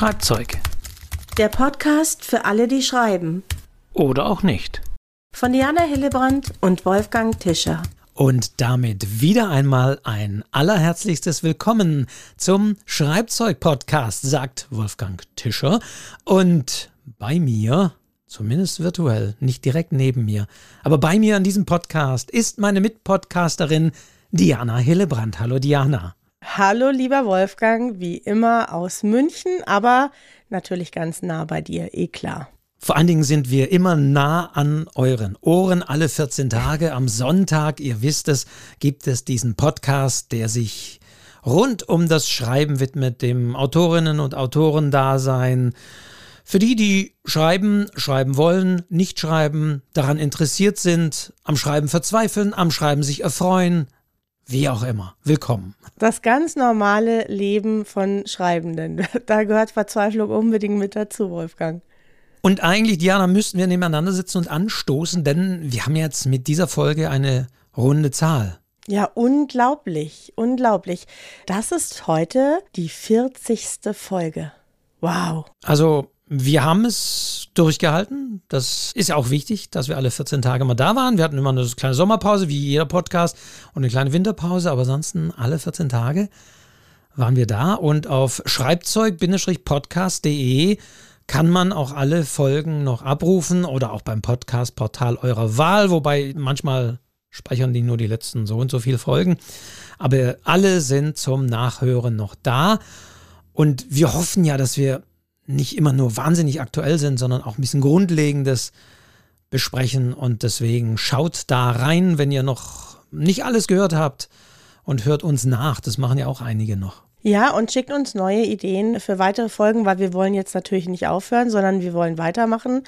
Schreibzeug. Der Podcast für alle, die schreiben. Oder auch nicht. Von Diana Hillebrand und Wolfgang Tischer. Und damit wieder einmal ein allerherzlichstes Willkommen zum Schreibzeug-Podcast, sagt Wolfgang Tischer. Und bei mir, zumindest virtuell, nicht direkt neben mir, aber bei mir an diesem Podcast ist meine Mitpodcasterin Diana Hillebrand. Hallo Diana. Hallo, lieber Wolfgang, wie immer aus München, aber natürlich ganz nah bei dir, eh klar. Vor allen Dingen sind wir immer nah an euren Ohren. Alle 14 Tage am Sonntag, ihr wisst es, gibt es diesen Podcast, der sich rund um das Schreiben widmet, dem Autorinnen und Autorendasein. Für die, die schreiben, schreiben wollen, nicht schreiben, daran interessiert sind, am Schreiben verzweifeln, am Schreiben sich erfreuen, wie auch immer. Willkommen. Das ganz normale Leben von Schreibenden. Da gehört Verzweiflung unbedingt mit dazu, Wolfgang. Und eigentlich, Diana, müssten wir nebeneinander sitzen und anstoßen, denn wir haben jetzt mit dieser Folge eine runde Zahl. Ja, unglaublich, unglaublich. Das ist heute die 40. Folge. Wow. Also wir haben es durchgehalten. Das ist ja auch wichtig, dass wir alle 14 Tage mal da waren. Wir hatten immer eine kleine Sommerpause, wie jeder Podcast, und eine kleine Winterpause, aber ansonsten alle 14 Tage waren wir da. Und auf schreibzeug-podcast.de kann man auch alle Folgen noch abrufen oder auch beim Podcast-Portal eurer Wahl, wobei manchmal speichern die nur die letzten so und so viele Folgen. Aber alle sind zum Nachhören noch da. Und wir hoffen ja, dass wir nicht immer nur wahnsinnig aktuell sind, sondern auch ein bisschen Grundlegendes besprechen. Und deswegen schaut da rein, wenn ihr noch nicht alles gehört habt und hört uns nach. Das machen ja auch einige noch. Ja, und schickt uns neue Ideen für weitere Folgen, weil wir wollen jetzt natürlich nicht aufhören, sondern wir wollen weitermachen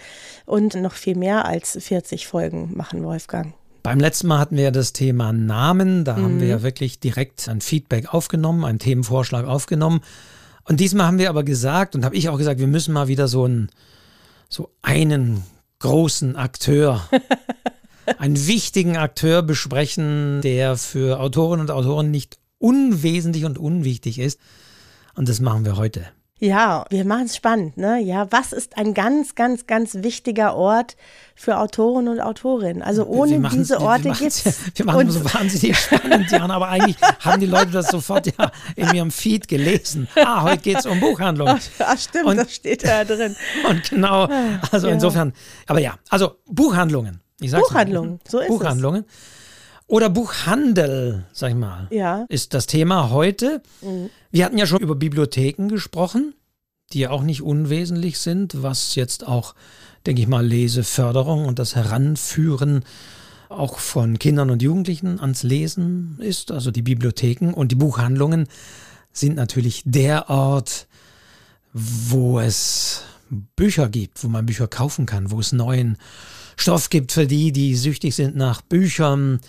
und noch viel mehr als 40 Folgen machen, Wolfgang. Beim letzten Mal hatten wir ja das Thema Namen. Da mhm. haben wir ja wirklich direkt ein Feedback aufgenommen, einen Themenvorschlag aufgenommen. Und diesmal haben wir aber gesagt, und habe ich auch gesagt, wir müssen mal wieder so einen, so einen großen Akteur, einen wichtigen Akteur besprechen, der für Autorinnen und Autoren nicht unwesentlich und unwichtig ist. Und das machen wir heute. Ja, wir machen es spannend, ne? Ja, was ist ein ganz, ganz, ganz wichtiger Ort für Autoren und Autorinnen? Also ohne diese Orte gibt es. Wir machen es so wahnsinnig spannend, Jan, aber eigentlich haben die Leute das sofort ja in ihrem Feed gelesen. Ah, heute geht es um Buchhandlung. Ach, stimmt, und, das steht da drin. Und genau, also ja. insofern, aber ja, also Buchhandlungen. Ich Buchhandlungen, so ist Buchhandlungen. es. Oder Buchhandel, sag ich mal, ja. ist das Thema heute. Mhm. Wir hatten ja schon über Bibliotheken gesprochen, die ja auch nicht unwesentlich sind, was jetzt auch, denke ich mal, Leseförderung und das Heranführen auch von Kindern und Jugendlichen ans Lesen ist. Also die Bibliotheken und die Buchhandlungen sind natürlich der Ort, wo es Bücher gibt, wo man Bücher kaufen kann, wo es neuen Stoff gibt für die, die süchtig sind nach Büchern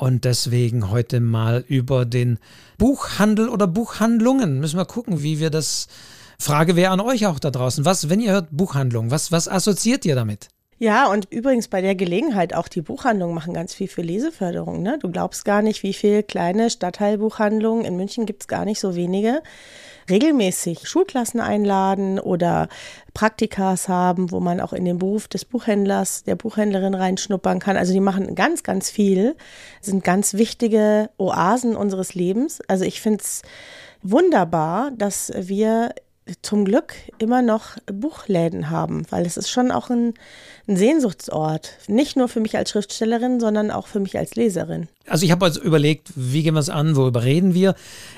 und deswegen heute mal über den Buchhandel oder Buchhandlungen. Müssen wir gucken, wie wir das. Frage wäre an euch auch da draußen. Was, wenn ihr hört Buchhandlung, was, was assoziiert ihr damit? Ja, und übrigens bei der Gelegenheit auch die Buchhandlungen machen ganz viel für Leseförderung. Ne? Du glaubst gar nicht, wie viele kleine Stadtteilbuchhandlungen in München gibt es gar nicht so wenige regelmäßig Schulklassen einladen oder Praktikas haben, wo man auch in den Beruf des Buchhändlers, der Buchhändlerin reinschnuppern kann. Also die machen ganz, ganz viel, sind ganz wichtige Oasen unseres Lebens. Also ich finde es wunderbar, dass wir zum Glück immer noch Buchläden haben, weil es ist schon auch ein, ein, Sehnsuchtsort. Nicht nur für mich als Schriftstellerin, sondern auch für mich als Leserin. Also ich habe also überlegt, wie gehen wir es an, worüber reden wir?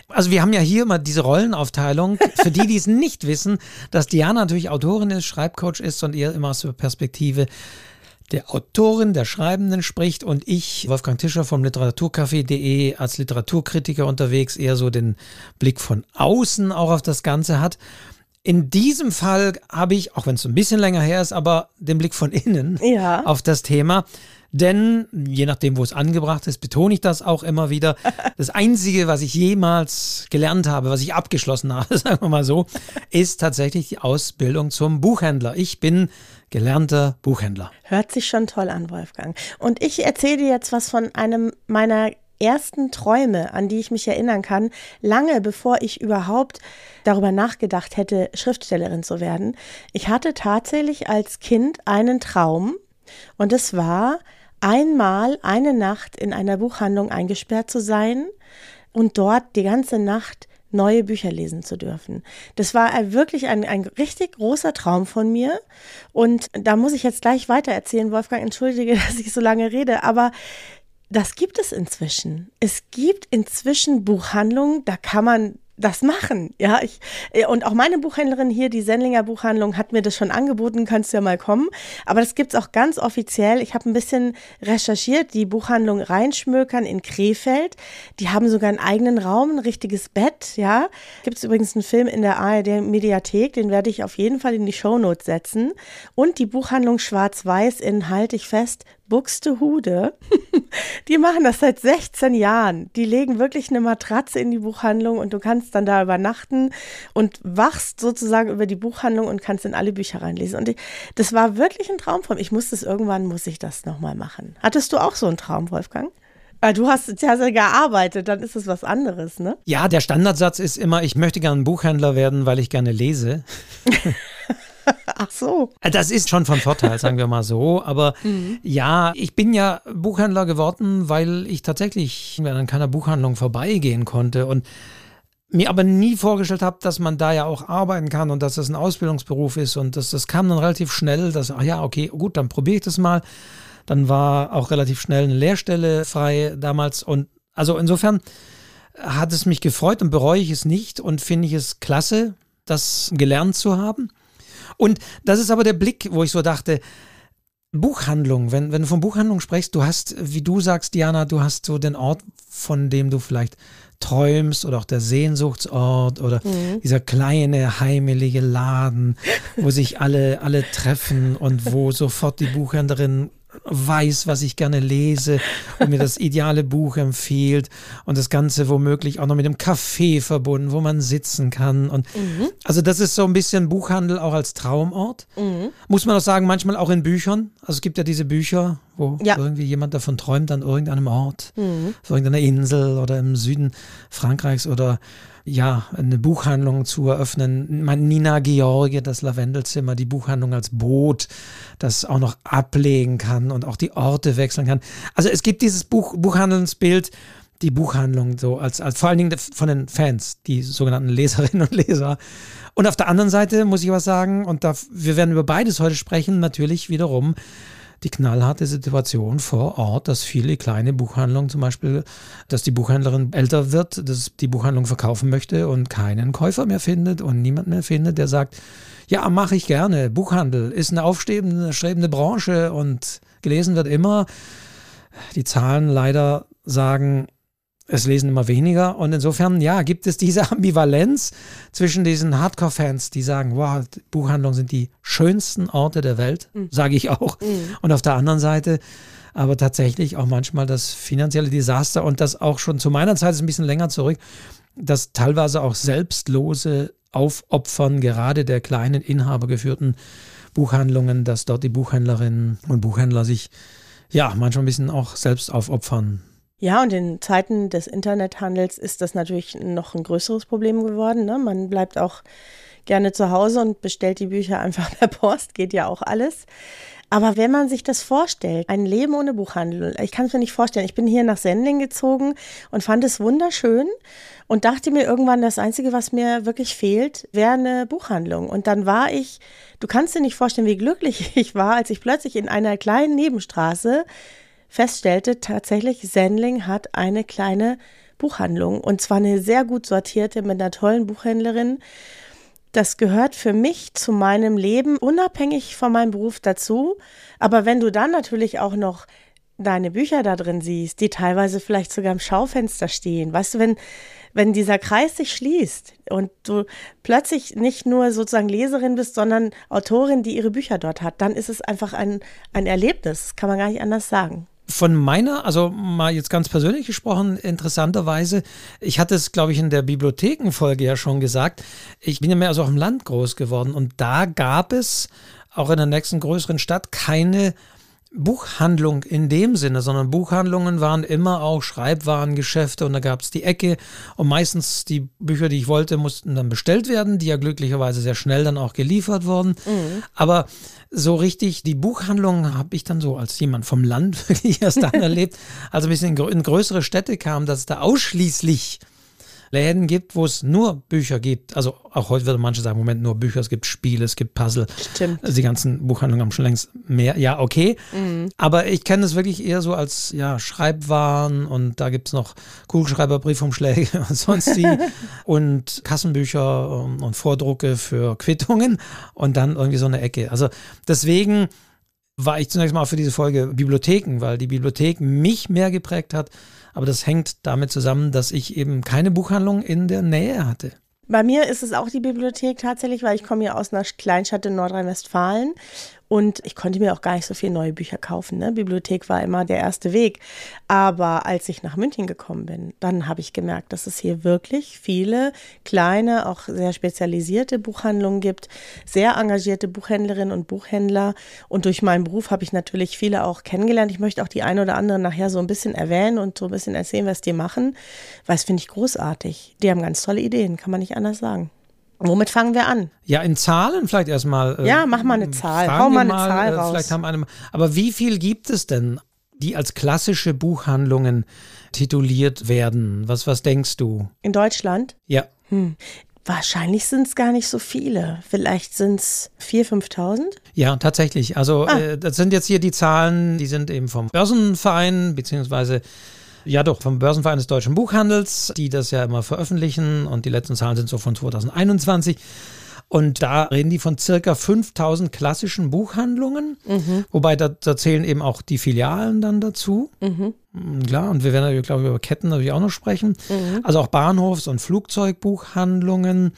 Also wir haben ja hier immer diese Rollenaufteilung. Für die, die es nicht wissen, dass Diana natürlich Autorin ist, Schreibcoach ist und ihr immer aus der Perspektive der Autorin, der Schreibenden spricht und ich, Wolfgang Tischer vom Literaturcafé.de, als Literaturkritiker unterwegs, eher so den Blick von außen auch auf das Ganze hat. In diesem Fall habe ich, auch wenn es ein bisschen länger her ist, aber den Blick von innen ja. auf das Thema. Denn je nachdem, wo es angebracht ist, betone ich das auch immer wieder. Das Einzige, was ich jemals gelernt habe, was ich abgeschlossen habe, sagen wir mal so, ist tatsächlich die Ausbildung zum Buchhändler. Ich bin gelernter Buchhändler. Hört sich schon toll an, Wolfgang. Und ich erzähle dir jetzt was von einem meiner ersten Träume, an die ich mich erinnern kann, lange bevor ich überhaupt darüber nachgedacht hätte, Schriftstellerin zu werden. Ich hatte tatsächlich als Kind einen Traum und es war, einmal eine Nacht in einer Buchhandlung eingesperrt zu sein und dort die ganze Nacht neue Bücher lesen zu dürfen. Das war wirklich ein, ein richtig großer Traum von mir. Und da muss ich jetzt gleich weiter erzählen, Wolfgang, entschuldige, dass ich so lange rede, aber das gibt es inzwischen. Es gibt inzwischen Buchhandlungen, da kann man das machen. Ja, ich, äh, und auch meine Buchhändlerin hier, die Sendlinger Buchhandlung, hat mir das schon angeboten, kannst du ja mal kommen. Aber das gibt es auch ganz offiziell. Ich habe ein bisschen recherchiert, die Buchhandlung Reinschmökern in Krefeld. Die haben sogar einen eigenen Raum, ein richtiges Bett, ja. Gibt es übrigens einen Film in der ARD Mediathek, den werde ich auf jeden Fall in die Shownotes setzen. Und die Buchhandlung Schwarz-Weiß in, halte ich fest, Buxtehude, die machen das seit 16 Jahren. Die legen wirklich eine Matratze in die Buchhandlung und du kannst dann da übernachten und wachst sozusagen über die Buchhandlung und kannst in alle Bücher reinlesen. Und ich, das war wirklich ein Traum von mir. Ich muss das irgendwann, muss ich das nochmal machen. Hattest du auch so einen Traum, Wolfgang? Weil du hast ja gearbeitet, dann ist es was anderes, ne? Ja, der Standardsatz ist immer, ich möchte gerne Buchhändler werden, weil ich gerne lese. Ach so. Das ist schon von Vorteil, sagen wir mal so. Aber mhm. ja, ich bin ja Buchhändler geworden, weil ich tatsächlich an keiner Buchhandlung vorbeigehen konnte und mir aber nie vorgestellt habe, dass man da ja auch arbeiten kann und dass das ein Ausbildungsberuf ist. Und das, das kam dann relativ schnell, dass, ach ja, okay, gut, dann probiere ich das mal. Dann war auch relativ schnell eine Lehrstelle frei damals. Und also insofern hat es mich gefreut und bereue ich es nicht und finde ich es klasse, das gelernt zu haben. Und das ist aber der Blick, wo ich so dachte, Buchhandlung, wenn, wenn du von Buchhandlung sprichst, du hast, wie du sagst, Diana, du hast so den Ort, von dem du vielleicht träumst oder auch der Sehnsuchtsort oder mhm. dieser kleine heimelige Laden, wo sich alle, alle treffen und wo sofort die Buchhändlerin weiß, was ich gerne lese und mir das ideale Buch empfiehlt und das Ganze womöglich auch noch mit einem Café verbunden, wo man sitzen kann. Und mhm. also das ist so ein bisschen Buchhandel auch als Traumort. Mhm. Muss man auch sagen, manchmal auch in Büchern. Also es gibt ja diese Bücher, wo ja. irgendwie jemand davon träumt an irgendeinem Ort, mhm. auf irgendeiner Insel oder im Süden Frankreichs oder ja, eine Buchhandlung zu eröffnen. Nina George, das Lavendelzimmer, die Buchhandlung als Boot, das auch noch ablegen kann und auch die Orte wechseln kann. Also es gibt dieses Buch, Buchhandelsbild, die Buchhandlung so als, als vor allen Dingen von den Fans, die sogenannten Leserinnen und Leser. Und auf der anderen Seite muss ich was sagen, und da, wir werden über beides heute sprechen, natürlich wiederum die knallharte Situation vor Ort, dass viele kleine Buchhandlungen zum Beispiel, dass die Buchhändlerin älter wird, dass die Buchhandlung verkaufen möchte und keinen Käufer mehr findet und niemand mehr findet, der sagt, ja, mache ich gerne. Buchhandel ist eine aufstrebende strebende Branche und gelesen wird immer. Die Zahlen leider sagen, es lesen immer weniger. Und insofern, ja, gibt es diese Ambivalenz zwischen diesen Hardcore-Fans, die sagen, wow, Buchhandlungen sind die schönsten Orte der Welt, mhm. sage ich auch. Mhm. Und auf der anderen Seite aber tatsächlich auch manchmal das finanzielle Desaster und das auch schon zu meiner Zeit ist ein bisschen länger zurück, dass teilweise auch selbstlose Aufopfern gerade der kleinen inhabergeführten Buchhandlungen, dass dort die Buchhändlerinnen und Buchhändler sich ja manchmal ein bisschen auch selbst aufopfern. Ja, und in Zeiten des Internethandels ist das natürlich noch ein größeres Problem geworden. Ne? Man bleibt auch gerne zu Hause und bestellt die Bücher einfach per Post, geht ja auch alles. Aber wenn man sich das vorstellt, ein Leben ohne Buchhandel, ich kann es mir nicht vorstellen. Ich bin hier nach Sendling gezogen und fand es wunderschön und dachte mir irgendwann, das Einzige, was mir wirklich fehlt, wäre eine Buchhandlung. Und dann war ich, du kannst dir nicht vorstellen, wie glücklich ich war, als ich plötzlich in einer kleinen Nebenstraße feststellte, tatsächlich Sendling hat eine kleine Buchhandlung und zwar eine sehr gut sortierte mit einer tollen Buchhändlerin. Das gehört für mich zu meinem Leben unabhängig von meinem Beruf dazu. Aber wenn du dann natürlich auch noch deine Bücher da drin siehst, die teilweise vielleicht sogar im Schaufenster stehen, weißt du, wenn, wenn dieser Kreis sich schließt und du plötzlich nicht nur sozusagen Leserin bist, sondern Autorin, die ihre Bücher dort hat, dann ist es einfach ein, ein Erlebnis, kann man gar nicht anders sagen von meiner, also mal jetzt ganz persönlich gesprochen, interessanterweise, ich hatte es, glaube ich, in der Bibliothekenfolge ja schon gesagt, ich bin ja mehr also auf dem Land groß geworden und da gab es auch in der nächsten größeren Stadt keine Buchhandlung in dem Sinne, sondern Buchhandlungen waren immer auch Schreibwarengeschäfte und da gab es die Ecke und meistens die Bücher, die ich wollte, mussten dann bestellt werden, die ja glücklicherweise sehr schnell dann auch geliefert wurden. Mhm. Aber so richtig die Buchhandlung habe ich dann so als jemand vom Land wirklich erst dann erlebt, als ein bisschen in größere Städte kam, dass es da ausschließlich Läden gibt, wo es nur Bücher gibt. Also auch heute würde manche sagen, Moment, nur Bücher, es gibt Spiele, es gibt Puzzle. Stimmt. Also die ganzen Buchhandlungen haben schon längst mehr. Ja, okay. Mhm. Aber ich kenne es wirklich eher so als ja, Schreibwaren und da gibt es noch Kugelschreiber, Briefumschläge und sonst die und Kassenbücher und, und Vordrucke für Quittungen und dann irgendwie so eine Ecke. Also deswegen war ich zunächst mal für diese Folge Bibliotheken, weil die Bibliothek mich mehr geprägt hat aber das hängt damit zusammen, dass ich eben keine Buchhandlung in der Nähe hatte. Bei mir ist es auch die Bibliothek tatsächlich, weil ich komme ja aus einer Kleinstadt in Nordrhein-Westfalen und ich konnte mir auch gar nicht so viele neue Bücher kaufen. Ne? Bibliothek war immer der erste Weg. Aber als ich nach München gekommen bin, dann habe ich gemerkt, dass es hier wirklich viele kleine, auch sehr spezialisierte Buchhandlungen gibt, sehr engagierte Buchhändlerinnen und Buchhändler. Und durch meinen Beruf habe ich natürlich viele auch kennengelernt. Ich möchte auch die eine oder andere nachher so ein bisschen erwähnen und so ein bisschen erzählen, was die machen, weil es finde ich großartig. Die haben ganz tolle Ideen, kann man nicht anders sagen. Womit fangen wir an? Ja, in Zahlen vielleicht erstmal. Äh, ja, mach mal eine Zahl. Hau mal eine mal, Zahl äh, raus. Vielleicht haben eine, aber wie viel gibt es denn, die als klassische Buchhandlungen tituliert werden? Was, was denkst du? In Deutschland? Ja. Hm. Wahrscheinlich sind es gar nicht so viele. Vielleicht sind es 4.000, 5.000? Ja, tatsächlich. Also ah. äh, das sind jetzt hier die Zahlen, die sind eben vom Börsenverein, beziehungsweise ja, doch, vom Börsenverein des Deutschen Buchhandels, die das ja immer veröffentlichen und die letzten Zahlen sind so von 2021. Und da reden die von circa 5000 klassischen Buchhandlungen, mhm. wobei da, da, zählen eben auch die Filialen dann dazu. Mhm. Mm, klar, und wir werden, glaube ich, über Ketten natürlich auch noch sprechen. Mhm. Also auch Bahnhofs- und Flugzeugbuchhandlungen.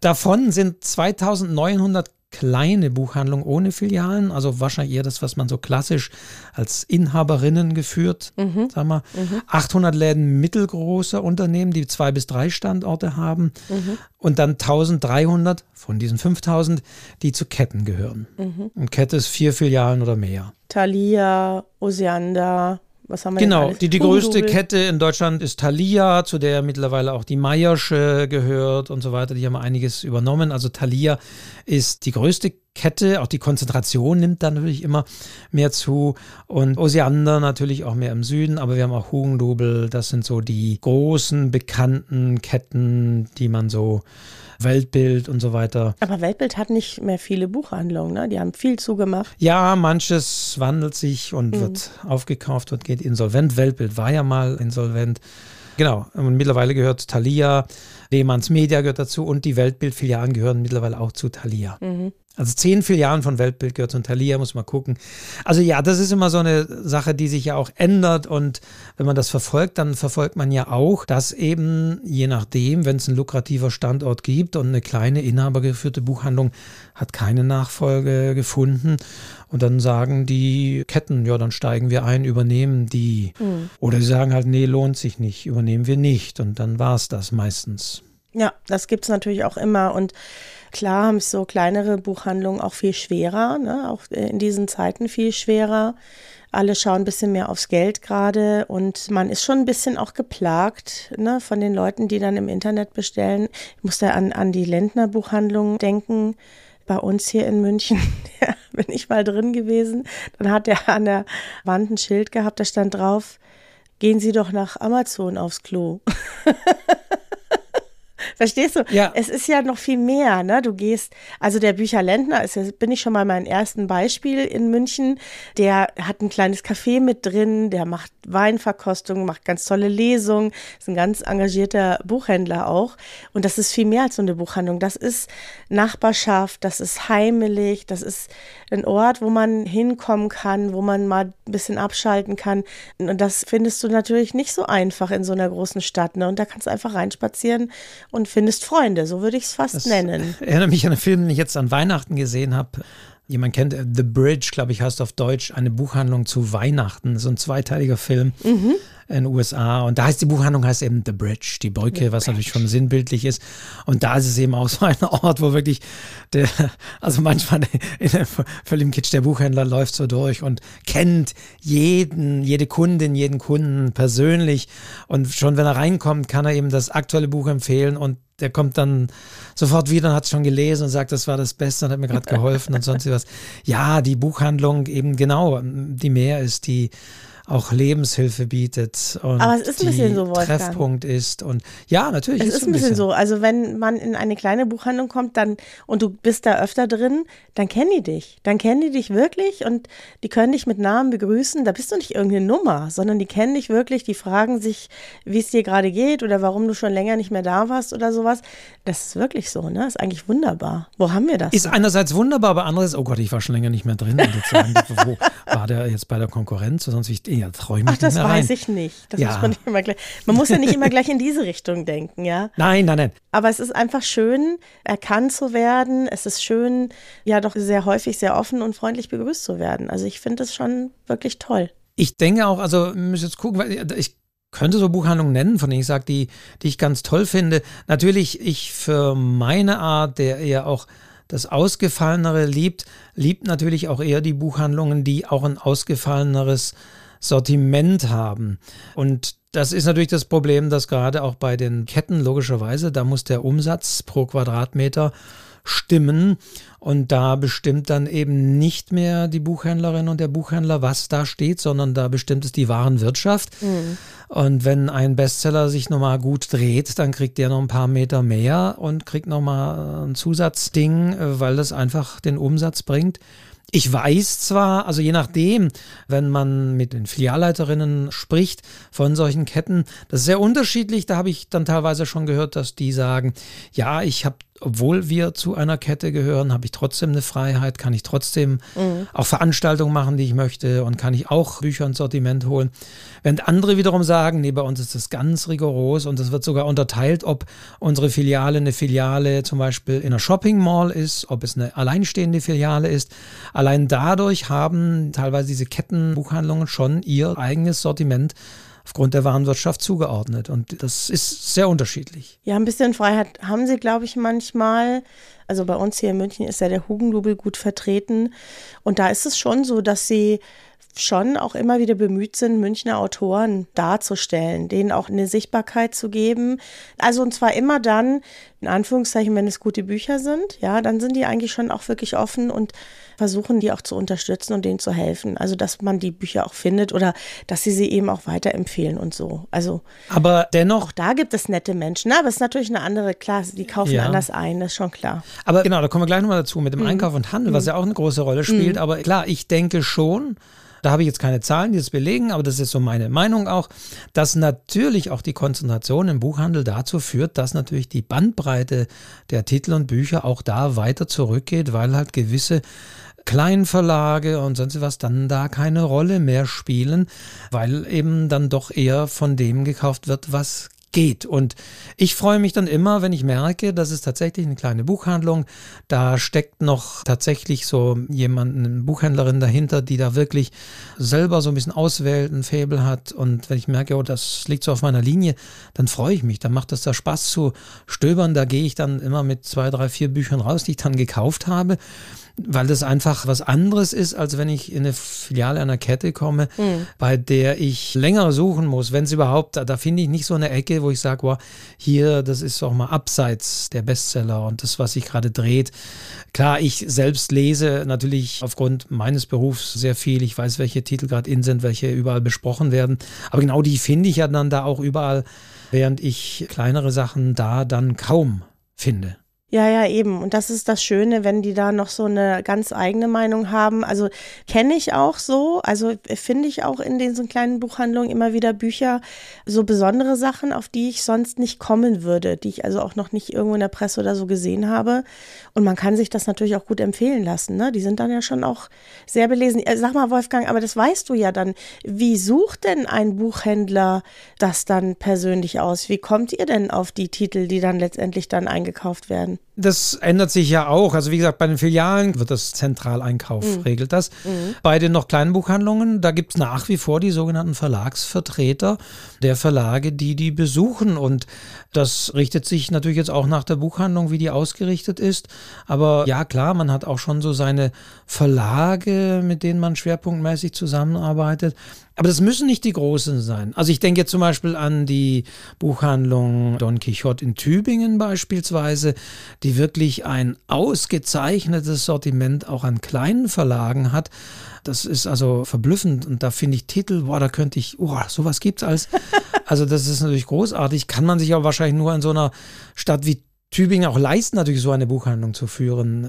Davon sind 2900 kleine Buchhandlung ohne Filialen, also wahrscheinlich eher das, was man so klassisch als Inhaberinnen geführt, mhm. sagen wir. Mhm. 800 Läden mittelgroßer Unternehmen, die zwei bis drei Standorte haben mhm. und dann 1300 von diesen 5000, die zu Ketten gehören. Mhm. Und Kette ist vier Filialen oder mehr. Thalia, Osiander, was haben wir genau, die, die größte Kette in Deutschland ist Thalia, zu der mittlerweile auch die Meiersche gehört und so weiter. Die haben einiges übernommen. Also Thalia ist die größte Kette, auch die Konzentration nimmt dann natürlich immer mehr zu. Und Osiander natürlich auch mehr im Süden, aber wir haben auch Hugendubel, das sind so die großen bekannten Ketten, die man so Weltbild und so weiter. Aber Weltbild hat nicht mehr viele Buchhandlungen, ne? Die haben viel zugemacht. Ja, manches wandelt sich und mhm. wird aufgekauft und geht insolvent. Weltbild war ja mal insolvent. Genau, und mittlerweile gehört Thalia, Lehmanns Media gehört dazu und die Weltbild-Filialen gehören mittlerweile auch zu Thalia. Mhm. Also zehn Filialen von Weltbild gehört zu Thalia, muss man gucken. Also ja, das ist immer so eine Sache, die sich ja auch ändert. Und wenn man das verfolgt, dann verfolgt man ja auch, dass eben je nachdem, wenn es ein lukrativer Standort gibt und eine kleine inhabergeführte Buchhandlung hat keine Nachfolge gefunden. Und dann sagen die Ketten, ja, dann steigen wir ein, übernehmen die. Mhm. Oder sie sagen halt, nee, lohnt sich nicht, übernehmen wir nicht. Und dann war es das meistens. Ja, das gibt es natürlich auch immer. Und klar haben es so kleinere Buchhandlungen auch viel schwerer, ne? auch in diesen Zeiten viel schwerer. Alle schauen ein bisschen mehr aufs Geld gerade und man ist schon ein bisschen auch geplagt ne, von den Leuten, die dann im Internet bestellen. Ich muss da an, an die Lendner Buchhandlung denken. Bei uns hier in München, ja, bin ich mal drin gewesen. Dann hat er an der Wand ein Schild gehabt, da stand drauf, gehen Sie doch nach Amazon aufs Klo. Verstehst du? Ja. Es ist ja noch viel mehr, ne? Du gehst, also der Bücherlentner ist bin ich schon mal mein ersten Beispiel in München. Der hat ein kleines Café mit drin, der macht Weinverkostung, macht ganz tolle Lesungen, ist ein ganz engagierter Buchhändler auch. Und das ist viel mehr als so eine Buchhandlung. Das ist Nachbarschaft, das ist heimelig, das ist ein Ort, wo man hinkommen kann, wo man mal ein bisschen abschalten kann. Und das findest du natürlich nicht so einfach in so einer großen Stadt. Ne? Und da kannst du einfach reinspazieren und findest Freunde, so würde ich es fast das nennen. Ich erinnere mich an einen Film, den ich jetzt an Weihnachten gesehen habe. Jemand kennt äh, The Bridge, glaube ich, heißt auf Deutsch eine Buchhandlung zu Weihnachten. So ein zweiteiliger Film mhm. in den USA. Und da heißt die Buchhandlung heißt eben The Bridge, die Brücke, The was Bridge. natürlich schon sinnbildlich ist. Und da ist es eben auch so ein Ort, wo wirklich der, also manchmal in der völlig Kitsch, der Buchhändler läuft so durch und kennt jeden, jede Kundin, jeden Kunden persönlich. Und schon wenn er reinkommt, kann er eben das aktuelle Buch empfehlen und der kommt dann sofort wieder und hat es schon gelesen und sagt, das war das Beste und hat mir gerade geholfen und sonst was. Ja, die Buchhandlung eben genau, die mehr ist, die auch Lebenshilfe bietet und Aber es ist ein bisschen so, Wolfgang. Treffpunkt ist und ja, natürlich. Es ist, ist ein bisschen, so. Also wenn man in eine kleine Buchhandlung kommt, dann und du bist da öfter drin, dann kennen die dich. Dann kennen die dich wirklich und die können dich mit Namen begrüßen. Da bist du nicht irgendeine Nummer, sondern die kennen dich wirklich. Die fragen sich, wie es dir gerade geht oder warum du schon länger nicht mehr da warst oder sowas. Das ist wirklich so, ne? Ist eigentlich wunderbar. Wo haben wir das? Ist einerseits wunderbar, aber andererseits, oh Gott, ich war schon länger nicht mehr drin. Wo war der jetzt bei der Konkurrenz? Sonst ich ja, traue ich mich Ach, das weiß ich nicht. Das ja. muss man, nicht immer gleich, man muss ja nicht immer gleich in diese Richtung denken, ja. Nein, nein, nein. Aber es ist einfach schön, erkannt zu werden. Es ist schön, ja doch sehr häufig sehr offen und freundlich begrüßt zu werden. Also ich finde das schon wirklich toll. Ich denke auch, also müssen jetzt gucken, weil ich könnte so Buchhandlungen nennen, von denen ich sage, die, die ich ganz toll finde. Natürlich, ich für meine Art, der eher auch das Ausgefallenere liebt, liebt natürlich auch eher die Buchhandlungen, die auch ein ausgefalleneres Sortiment haben. Und das ist natürlich das Problem, dass gerade auch bei den Ketten logischerweise, da muss der Umsatz pro Quadratmeter stimmen. Und da bestimmt dann eben nicht mehr die Buchhändlerin und der Buchhändler, was da steht, sondern da bestimmt es die Warenwirtschaft. Mhm. Und wenn ein Bestseller sich nochmal gut dreht, dann kriegt der noch ein paar Meter mehr und kriegt nochmal ein Zusatzding, äh, weil das einfach den Umsatz bringt. Ich weiß zwar, also je nachdem, wenn man mit den Filialleiterinnen spricht von solchen Ketten, das ist sehr unterschiedlich. Da habe ich dann teilweise schon gehört, dass die sagen, ja, ich habe obwohl wir zu einer Kette gehören, habe ich trotzdem eine Freiheit, kann ich trotzdem mhm. auch Veranstaltungen machen, die ich möchte und kann ich auch Bücher und Sortiment holen. Während andere wiederum sagen, nee, bei uns ist das ganz rigoros und es wird sogar unterteilt, ob unsere Filiale eine Filiale zum Beispiel in einer Shopping Mall ist, ob es eine alleinstehende Filiale ist. Allein dadurch haben teilweise diese Kettenbuchhandlungen schon ihr eigenes Sortiment aufgrund der Warenwirtschaft zugeordnet. Und das ist sehr unterschiedlich. Ja, ein bisschen Freiheit haben sie, glaube ich, manchmal. Also bei uns hier in München ist ja der Hugendubel gut vertreten. Und da ist es schon so, dass sie schon auch immer wieder bemüht sind, Münchner Autoren darzustellen, denen auch eine Sichtbarkeit zu geben. Also und zwar immer dann, in Anführungszeichen, wenn es gute Bücher sind, ja, dann sind die eigentlich schon auch wirklich offen und versuchen, die auch zu unterstützen und denen zu helfen. Also, dass man die Bücher auch findet oder dass sie sie eben auch weiterempfehlen und so. Also, aber dennoch. Auch da gibt es nette Menschen, aber es ist natürlich eine andere Klasse, die kaufen ja. anders ein, das ist schon klar. Aber genau, da kommen wir gleich nochmal dazu mit dem mhm. Einkauf und Handel, was mhm. ja auch eine große Rolle spielt. Mhm. Aber klar, ich denke schon, da habe ich jetzt keine Zahlen, die das belegen, aber das ist so meine Meinung auch, dass natürlich auch die Konzentration im Buchhandel dazu führt, dass natürlich die Bandbreite der Titel und Bücher auch da weiter zurückgeht, weil halt gewisse Kleinverlage und sonst was dann da keine Rolle mehr spielen, weil eben dann doch eher von dem gekauft wird, was geht. Und ich freue mich dann immer, wenn ich merke, das ist tatsächlich eine kleine Buchhandlung. Da steckt noch tatsächlich so jemand, eine Buchhändlerin dahinter, die da wirklich selber so ein bisschen auswählt, ein Faible hat. Und wenn ich merke, oh, das liegt so auf meiner Linie, dann freue ich mich. Dann macht es da Spaß zu stöbern. Da gehe ich dann immer mit zwei, drei, vier Büchern raus, die ich dann gekauft habe weil das einfach was anderes ist, als wenn ich in eine Filiale einer Kette komme, mhm. bei der ich länger suchen muss, wenn es überhaupt, da, da finde ich nicht so eine Ecke, wo ich sage, wow, hier, das ist auch mal abseits der Bestseller und das, was sich gerade dreht. Klar, ich selbst lese natürlich aufgrund meines Berufs sehr viel. Ich weiß, welche Titel gerade in sind, welche überall besprochen werden. Aber genau die finde ich ja dann da auch überall, während ich kleinere Sachen da dann kaum finde. Ja, ja, eben. Und das ist das Schöne, wenn die da noch so eine ganz eigene Meinung haben. Also kenne ich auch so. Also finde ich auch in diesen kleinen Buchhandlungen immer wieder Bücher, so besondere Sachen, auf die ich sonst nicht kommen würde, die ich also auch noch nicht irgendwo in der Presse oder so gesehen habe. Und man kann sich das natürlich auch gut empfehlen lassen. Ne? Die sind dann ja schon auch sehr belesen. Äh, sag mal, Wolfgang, aber das weißt du ja dann. Wie sucht denn ein Buchhändler das dann persönlich aus? Wie kommt ihr denn auf die Titel, die dann letztendlich dann eingekauft werden? Das ändert sich ja auch. Also wie gesagt, bei den Filialen wird das Zentraleinkauf, mhm. regelt das. Mhm. Bei den noch kleinen Buchhandlungen, da gibt es nach wie vor die sogenannten Verlagsvertreter der Verlage, die die besuchen. Und das richtet sich natürlich jetzt auch nach der Buchhandlung, wie die ausgerichtet ist. Aber ja, klar, man hat auch schon so seine Verlage, mit denen man schwerpunktmäßig zusammenarbeitet. Aber das müssen nicht die großen sein. Also ich denke jetzt zum Beispiel an die Buchhandlung Don Quixote in Tübingen beispielsweise, die wirklich ein ausgezeichnetes Sortiment auch an kleinen Verlagen hat. Das ist also verblüffend und da finde ich Titel, boah, da könnte ich, oh, sowas gibt's als. Also das ist natürlich großartig. Kann man sich aber wahrscheinlich nur in so einer Stadt wie Tübingen auch leisten, natürlich so eine Buchhandlung zu führen. Mhm.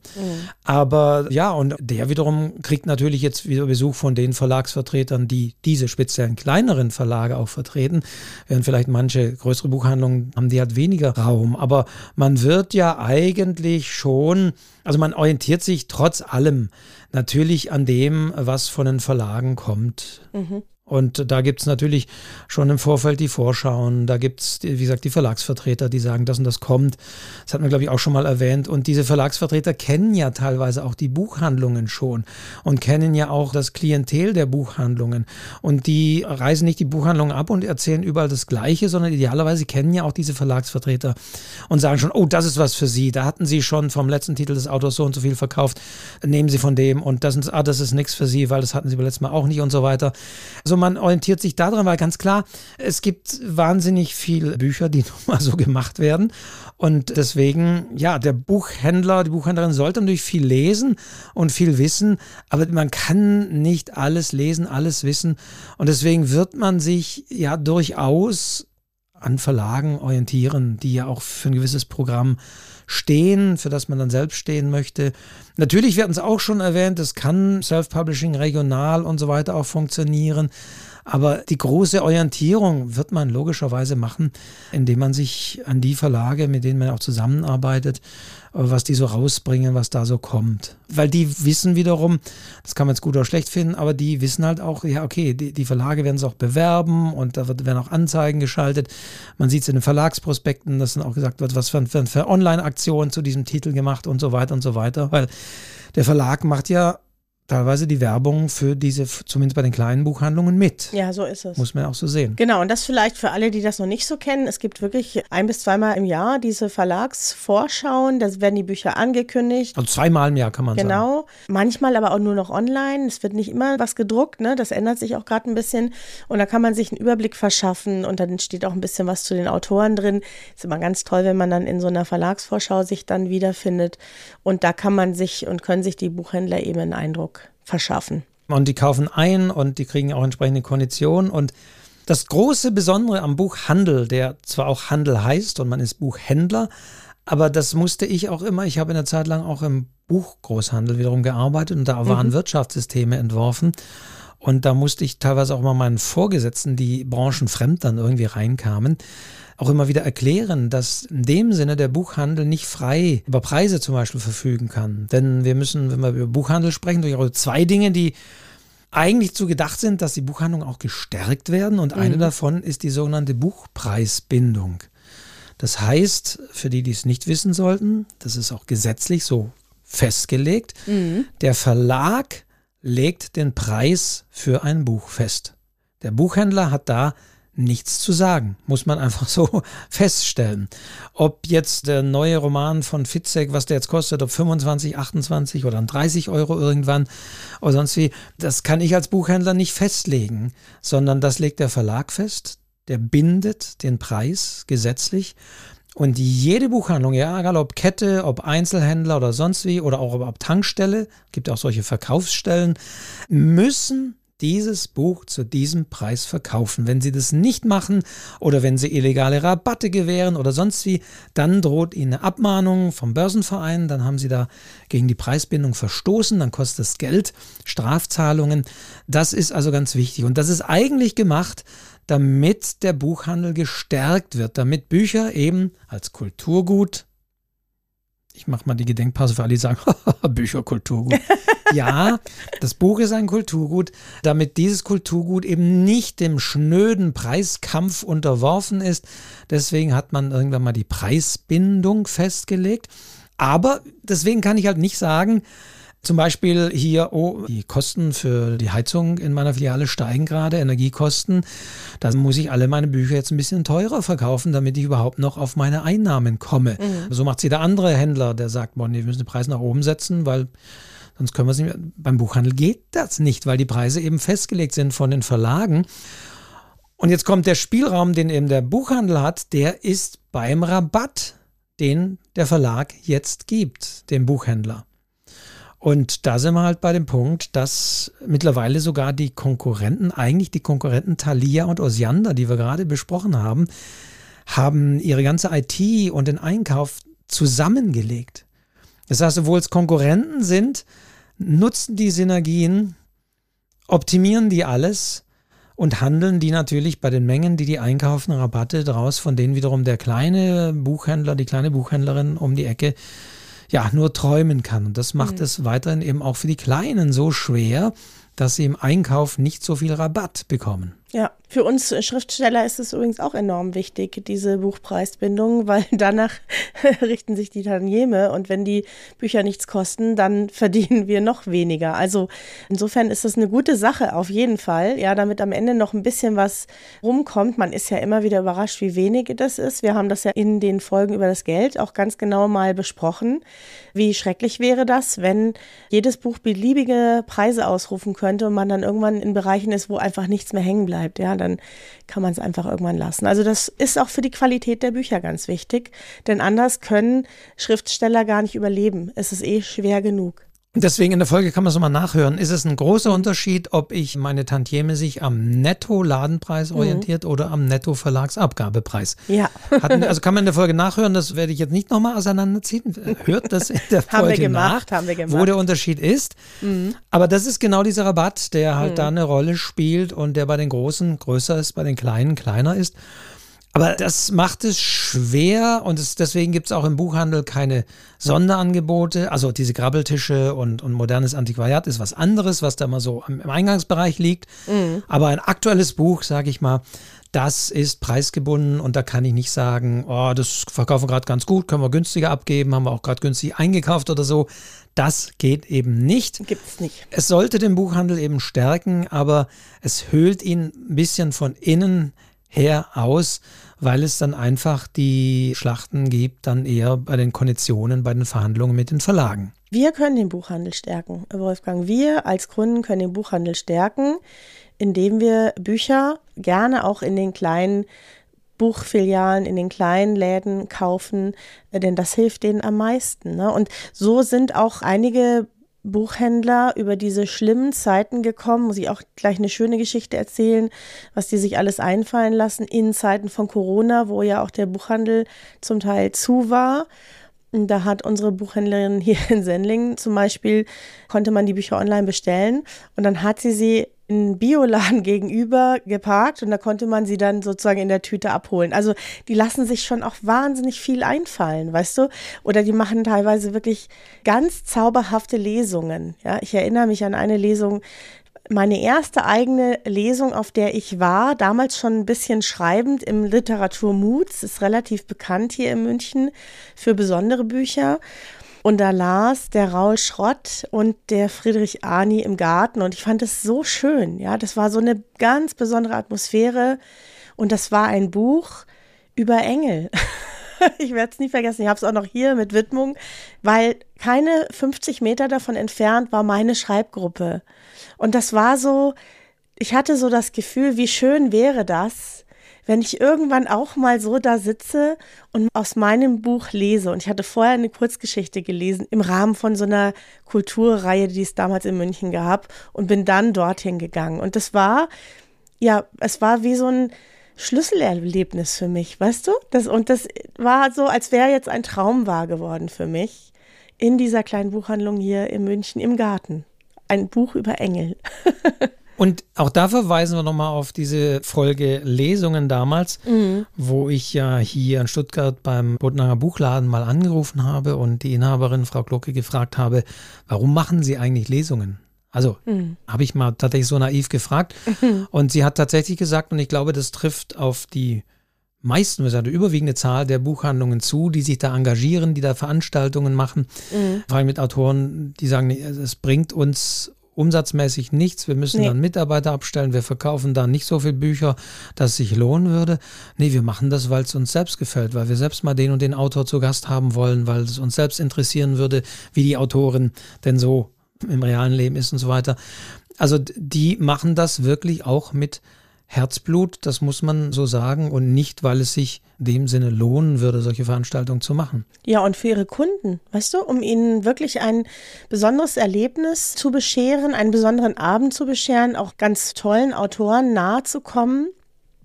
Aber ja, und der wiederum kriegt natürlich jetzt wieder Besuch von den Verlagsvertretern, die diese speziellen kleineren Verlage auch vertreten. Während vielleicht manche größere Buchhandlungen haben die halt weniger Raum. Aber man wird ja eigentlich schon, also man orientiert sich trotz allem natürlich an dem, was von den Verlagen kommt. Mhm. Und da gibt es natürlich schon im Vorfeld die Vorschauen, da gibt es, wie gesagt, die Verlagsvertreter, die sagen, das und das kommt. Das hat man, glaube ich, auch schon mal erwähnt. Und diese Verlagsvertreter kennen ja teilweise auch die Buchhandlungen schon und kennen ja auch das Klientel der Buchhandlungen. Und die reisen nicht die Buchhandlungen ab und erzählen überall das Gleiche, sondern idealerweise kennen ja auch diese Verlagsvertreter und sagen schon, oh, das ist was für Sie. Da hatten Sie schon vom letzten Titel des Autors so und so viel verkauft. Nehmen Sie von dem und das, ah, das ist nichts für Sie, weil das hatten Sie beim letzten Mal auch nicht und so weiter. Man orientiert sich daran, weil ganz klar, es gibt wahnsinnig viele Bücher, die nun mal so gemacht werden. Und deswegen, ja, der Buchhändler, die Buchhändlerin sollte natürlich viel lesen und viel wissen, aber man kann nicht alles lesen, alles wissen. Und deswegen wird man sich ja durchaus an Verlagen orientieren, die ja auch für ein gewisses Programm stehen, für das man dann selbst stehen möchte. Natürlich werden es auch schon erwähnt, es kann Self-Publishing regional und so weiter auch funktionieren. Aber die große Orientierung wird man logischerweise machen, indem man sich an die Verlage, mit denen man auch zusammenarbeitet, was die so rausbringen, was da so kommt. Weil die wissen wiederum, das kann man jetzt gut oder schlecht finden, aber die wissen halt auch, ja, okay, die, die Verlage werden es auch bewerben und da wird, werden auch Anzeigen geschaltet. Man sieht es in den Verlagsprospekten, dass dann auch gesagt wird, was für, für, für Online-Aktionen zu diesem Titel gemacht und so weiter und so weiter. Weil der Verlag macht ja teilweise die Werbung für diese, zumindest bei den kleinen Buchhandlungen mit. Ja, so ist es. Muss man auch so sehen. Genau, und das vielleicht für alle, die das noch nicht so kennen. Es gibt wirklich ein bis zweimal im Jahr diese Verlagsvorschauen. Da werden die Bücher angekündigt. Also zweimal im Jahr kann man genau. sagen. Genau. Manchmal aber auch nur noch online. Es wird nicht immer was gedruckt. Ne? Das ändert sich auch gerade ein bisschen. Und da kann man sich einen Überblick verschaffen. Und dann steht auch ein bisschen was zu den Autoren drin. Ist immer ganz toll, wenn man dann in so einer Verlagsvorschau sich dann wiederfindet. Und da kann man sich und können sich die Buchhändler eben einen Eindruck verschaffen. Und die kaufen ein und die kriegen auch entsprechende Konditionen. Und das große Besondere am Buchhandel, der zwar auch Handel heißt und man ist Buchhändler, aber das musste ich auch immer, ich habe in der Zeit lang auch im Buchgroßhandel wiederum gearbeitet und da waren mhm. Wirtschaftssysteme entworfen. Und da musste ich teilweise auch mal meinen Vorgesetzten, die branchenfremd dann irgendwie reinkamen, auch immer wieder erklären, dass in dem Sinne der Buchhandel nicht frei über Preise zum Beispiel verfügen kann. Denn wir müssen, wenn wir über Buchhandel sprechen, durchaus zwei Dinge, die eigentlich zu gedacht sind, dass die Buchhandlungen auch gestärkt werden. Und eine mhm. davon ist die sogenannte Buchpreisbindung. Das heißt, für die, die es nicht wissen sollten, das ist auch gesetzlich so festgelegt, mhm. der Verlag legt den Preis für ein Buch fest. Der Buchhändler hat da nichts zu sagen, muss man einfach so feststellen. Ob jetzt der neue Roman von Fitzek, was der jetzt kostet, ob 25, 28 oder 30 Euro irgendwann oder sonst wie, das kann ich als Buchhändler nicht festlegen, sondern das legt der Verlag fest, der bindet den Preis gesetzlich. Und jede Buchhandlung, ja, egal ob Kette, ob Einzelhändler oder sonst wie, oder auch ob Tankstelle, gibt auch solche Verkaufsstellen, müssen dieses Buch zu diesem Preis verkaufen. Wenn sie das nicht machen oder wenn sie illegale Rabatte gewähren oder sonst wie, dann droht ihnen eine Abmahnung vom Börsenverein, dann haben sie da gegen die Preisbindung verstoßen, dann kostet es Geld, Strafzahlungen. Das ist also ganz wichtig und das ist eigentlich gemacht, damit der Buchhandel gestärkt wird, damit Bücher eben als Kulturgut ich mache mal die Gedenkpause für alle, die sagen, Bücher, Kulturgut. ja, das Buch ist ein Kulturgut, damit dieses Kulturgut eben nicht dem schnöden Preiskampf unterworfen ist. Deswegen hat man irgendwann mal die Preisbindung festgelegt. Aber deswegen kann ich halt nicht sagen, zum Beispiel hier, oh, die Kosten für die Heizung in meiner Filiale steigen gerade, Energiekosten. Da muss ich alle meine Bücher jetzt ein bisschen teurer verkaufen, damit ich überhaupt noch auf meine Einnahmen komme. Mhm. So macht es jeder andere Händler, der sagt, boah, nee, wir müssen den Preis nach oben setzen, weil sonst können wir es nicht mehr. Beim Buchhandel geht das nicht, weil die Preise eben festgelegt sind von den Verlagen. Und jetzt kommt der Spielraum, den eben der Buchhandel hat, der ist beim Rabatt, den der Verlag jetzt gibt, dem Buchhändler. Und da sind wir halt bei dem Punkt, dass mittlerweile sogar die Konkurrenten, eigentlich die Konkurrenten Thalia und Osiander, die wir gerade besprochen haben, haben ihre ganze IT und den Einkauf zusammengelegt. Das heißt, obwohl es Konkurrenten sind, nutzen die Synergien, optimieren die alles und handeln die natürlich bei den Mengen, die die einkaufen, Rabatte draus, von denen wiederum der kleine Buchhändler, die kleine Buchhändlerin um die Ecke ja nur träumen kann. Und das macht mhm. es weiterhin eben auch für die Kleinen so schwer, dass sie im Einkauf nicht so viel Rabatt bekommen. Ja, für uns Schriftsteller ist es übrigens auch enorm wichtig, diese Buchpreisbindung, weil danach richten sich die Tantieme und wenn die Bücher nichts kosten, dann verdienen wir noch weniger. Also insofern ist das eine gute Sache auf jeden Fall, ja, damit am Ende noch ein bisschen was rumkommt. Man ist ja immer wieder überrascht, wie wenig das ist. Wir haben das ja in den Folgen über das Geld auch ganz genau mal besprochen. Wie schrecklich wäre das, wenn jedes Buch beliebige Preise ausrufen könnte und man dann irgendwann in Bereichen ist, wo einfach nichts mehr hängen bleibt bleibt, ja, dann kann man es einfach irgendwann lassen. Also das ist auch für die Qualität der Bücher ganz wichtig, denn anders können Schriftsteller gar nicht überleben. Es ist eh schwer genug. Deswegen in der Folge kann man es nochmal nachhören. Ist es ein großer Unterschied, ob ich meine Tantieme sich am Netto-Ladenpreis mhm. orientiert oder am Netto-Verlagsabgabepreis? Ja. Hatten, also kann man in der Folge nachhören, das werde ich jetzt nicht nochmal auseinanderziehen. Hört das in der Folge haben wir gemacht, nach, haben wir gemacht. wo der Unterschied ist. Mhm. Aber das ist genau dieser Rabatt, der halt mhm. da eine Rolle spielt und der bei den Großen größer ist, bei den Kleinen kleiner ist. Aber das macht es schwer und es, deswegen gibt es auch im Buchhandel keine Sonderangebote. Also diese Grabbeltische und, und modernes Antiquariat ist was anderes, was da mal so im Eingangsbereich liegt. Mhm. Aber ein aktuelles Buch, sage ich mal, das ist preisgebunden und da kann ich nicht sagen, oh, das verkaufen wir gerade ganz gut, können wir günstiger abgeben, haben wir auch gerade günstig eingekauft oder so. Das geht eben nicht. Gibt es nicht. Es sollte den Buchhandel eben stärken, aber es höhlt ihn ein bisschen von innen her aus, weil es dann einfach die Schlachten gibt, dann eher bei den Konditionen, bei den Verhandlungen mit den Verlagen. Wir können den Buchhandel stärken, Wolfgang. Wir als Kunden können den Buchhandel stärken, indem wir Bücher gerne auch in den kleinen Buchfilialen, in den kleinen Läden kaufen, denn das hilft denen am meisten. Ne? Und so sind auch einige Buchhändler über diese schlimmen Zeiten gekommen. Muss ich auch gleich eine schöne Geschichte erzählen, was die sich alles einfallen lassen in Zeiten von Corona, wo ja auch der Buchhandel zum Teil zu war. Da hat unsere Buchhändlerin hier in Sendling zum Beispiel, konnte man die Bücher online bestellen und dann hat sie sie in Bioladen gegenüber geparkt und da konnte man sie dann sozusagen in der Tüte abholen. Also die lassen sich schon auch wahnsinnig viel einfallen, weißt du? Oder die machen teilweise wirklich ganz zauberhafte Lesungen. Ja, ich erinnere mich an eine Lesung, meine erste eigene Lesung, auf der ich war, damals schon ein bisschen schreibend im Literatur Moods, ist relativ bekannt hier in München für besondere Bücher. Und da las der Raul Schrott und der Friedrich Arni im Garten. Und ich fand es so schön. Ja, das war so eine ganz besondere Atmosphäre. Und das war ein Buch über Engel. ich werde es nie vergessen. Ich habe es auch noch hier mit Widmung, weil keine 50 Meter davon entfernt war meine Schreibgruppe. Und das war so, ich hatte so das Gefühl, wie schön wäre das, wenn ich irgendwann auch mal so da sitze und aus meinem Buch lese. Und ich hatte vorher eine Kurzgeschichte gelesen im Rahmen von so einer Kulturreihe, die es damals in München gab und bin dann dorthin gegangen. Und das war, ja, es war wie so ein Schlüsselerlebnis für mich, weißt du? Das, und das war so, als wäre jetzt ein Traum wahr geworden für mich in dieser kleinen Buchhandlung hier in München im Garten. Ein Buch über Engel. Und auch da verweisen wir nochmal auf diese Folge Lesungen damals, mhm. wo ich ja hier in Stuttgart beim Bodnanger Buchladen mal angerufen habe und die Inhaberin Frau Glocke gefragt habe, warum machen Sie eigentlich Lesungen? Also mhm. habe ich mal tatsächlich so naiv gefragt. Mhm. Und sie hat tatsächlich gesagt, und ich glaube, das trifft auf die meisten, also die überwiegende Zahl der Buchhandlungen zu, die sich da engagieren, die da Veranstaltungen machen. Mhm. Vor allem mit Autoren, die sagen, es bringt uns umsatzmäßig nichts, wir müssen nee. dann Mitarbeiter abstellen, wir verkaufen da nicht so viele Bücher, dass es sich lohnen würde. Nee, wir machen das, weil es uns selbst gefällt, weil wir selbst mal den und den Autor zu Gast haben wollen, weil es uns selbst interessieren würde, wie die Autorin denn so im realen Leben ist und so weiter. Also die machen das wirklich auch mit Herzblut, das muss man so sagen, und nicht, weil es sich dem Sinne lohnen würde, solche Veranstaltungen zu machen. Ja, und für ihre Kunden, weißt du, um ihnen wirklich ein besonderes Erlebnis zu bescheren, einen besonderen Abend zu bescheren, auch ganz tollen Autoren nahe zu kommen.